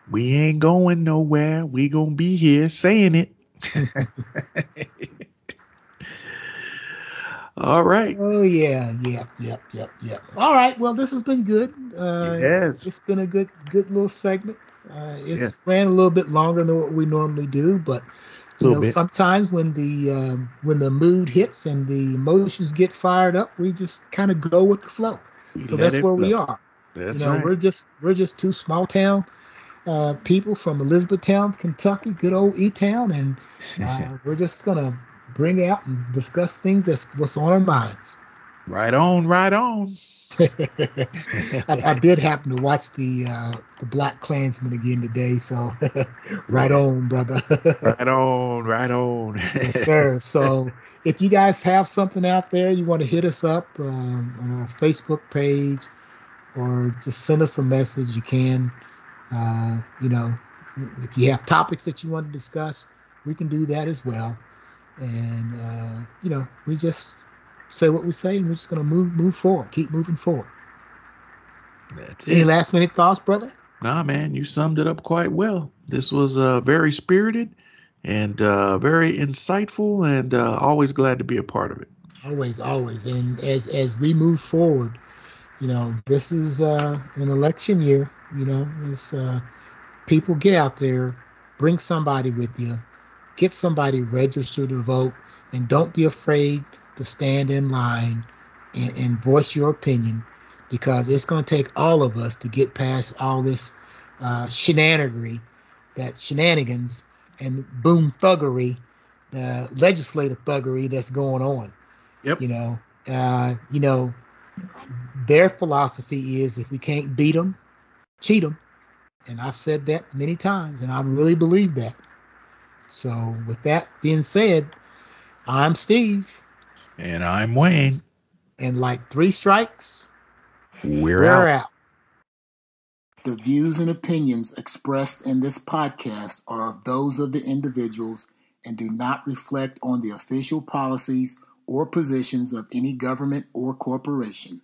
We ain't going nowhere. We gonna be here saying it. All right. Oh yeah, yep, yep, yep, yep. All right. Well, this has been good. Uh, yes. It's been a good, good little segment. Uh, it's yes. ran a little bit longer than what we normally do, but you know, bit. sometimes when the um, when the mood hits and the emotions get fired up, we just kind of go with the flow. We so that's where flow. we are. That's you know, right. we're just we're just two small town uh, people from Elizabethtown, Kentucky, good old E Town, and uh, we're just gonna bring out and discuss things that's what's on our minds. Right on, right on. I, I, did happen to watch the uh, the Black Klansman again today, so right on, brother. right on, right on. yes, sir. So if you guys have something out there you want to hit us up um, on our Facebook page or just send us a message, you can. Uh, you know, if you have topics that you want to discuss, we can do that as well. And uh, you know, we just say what we say, and we're just gonna move move forward, keep moving forward. That's Any it. last minute thoughts, brother? Nah, man, you summed it up quite well. This was uh, very spirited and uh, very insightful, and uh, always glad to be a part of it. Always, always, and as as we move forward, you know, this is uh, an election year. You know, it's uh, people get out there, bring somebody with you, get somebody registered to vote, and don't be afraid to stand in line and, and voice your opinion because it's going to take all of us to get past all this uh, shenanigery, that shenanigans and boom thuggery, uh, legislative thuggery that's going on. Yep. You know, uh, you know, their philosophy is if we can't beat them, cheat them, and I've said that many times, and I really believe that. So, with that being said, I'm Steve. And I'm Wayne. And like three strikes, we're, we're out. out. The views and opinions expressed in this podcast are of those of the individuals and do not reflect on the official policies or positions of any government or corporation.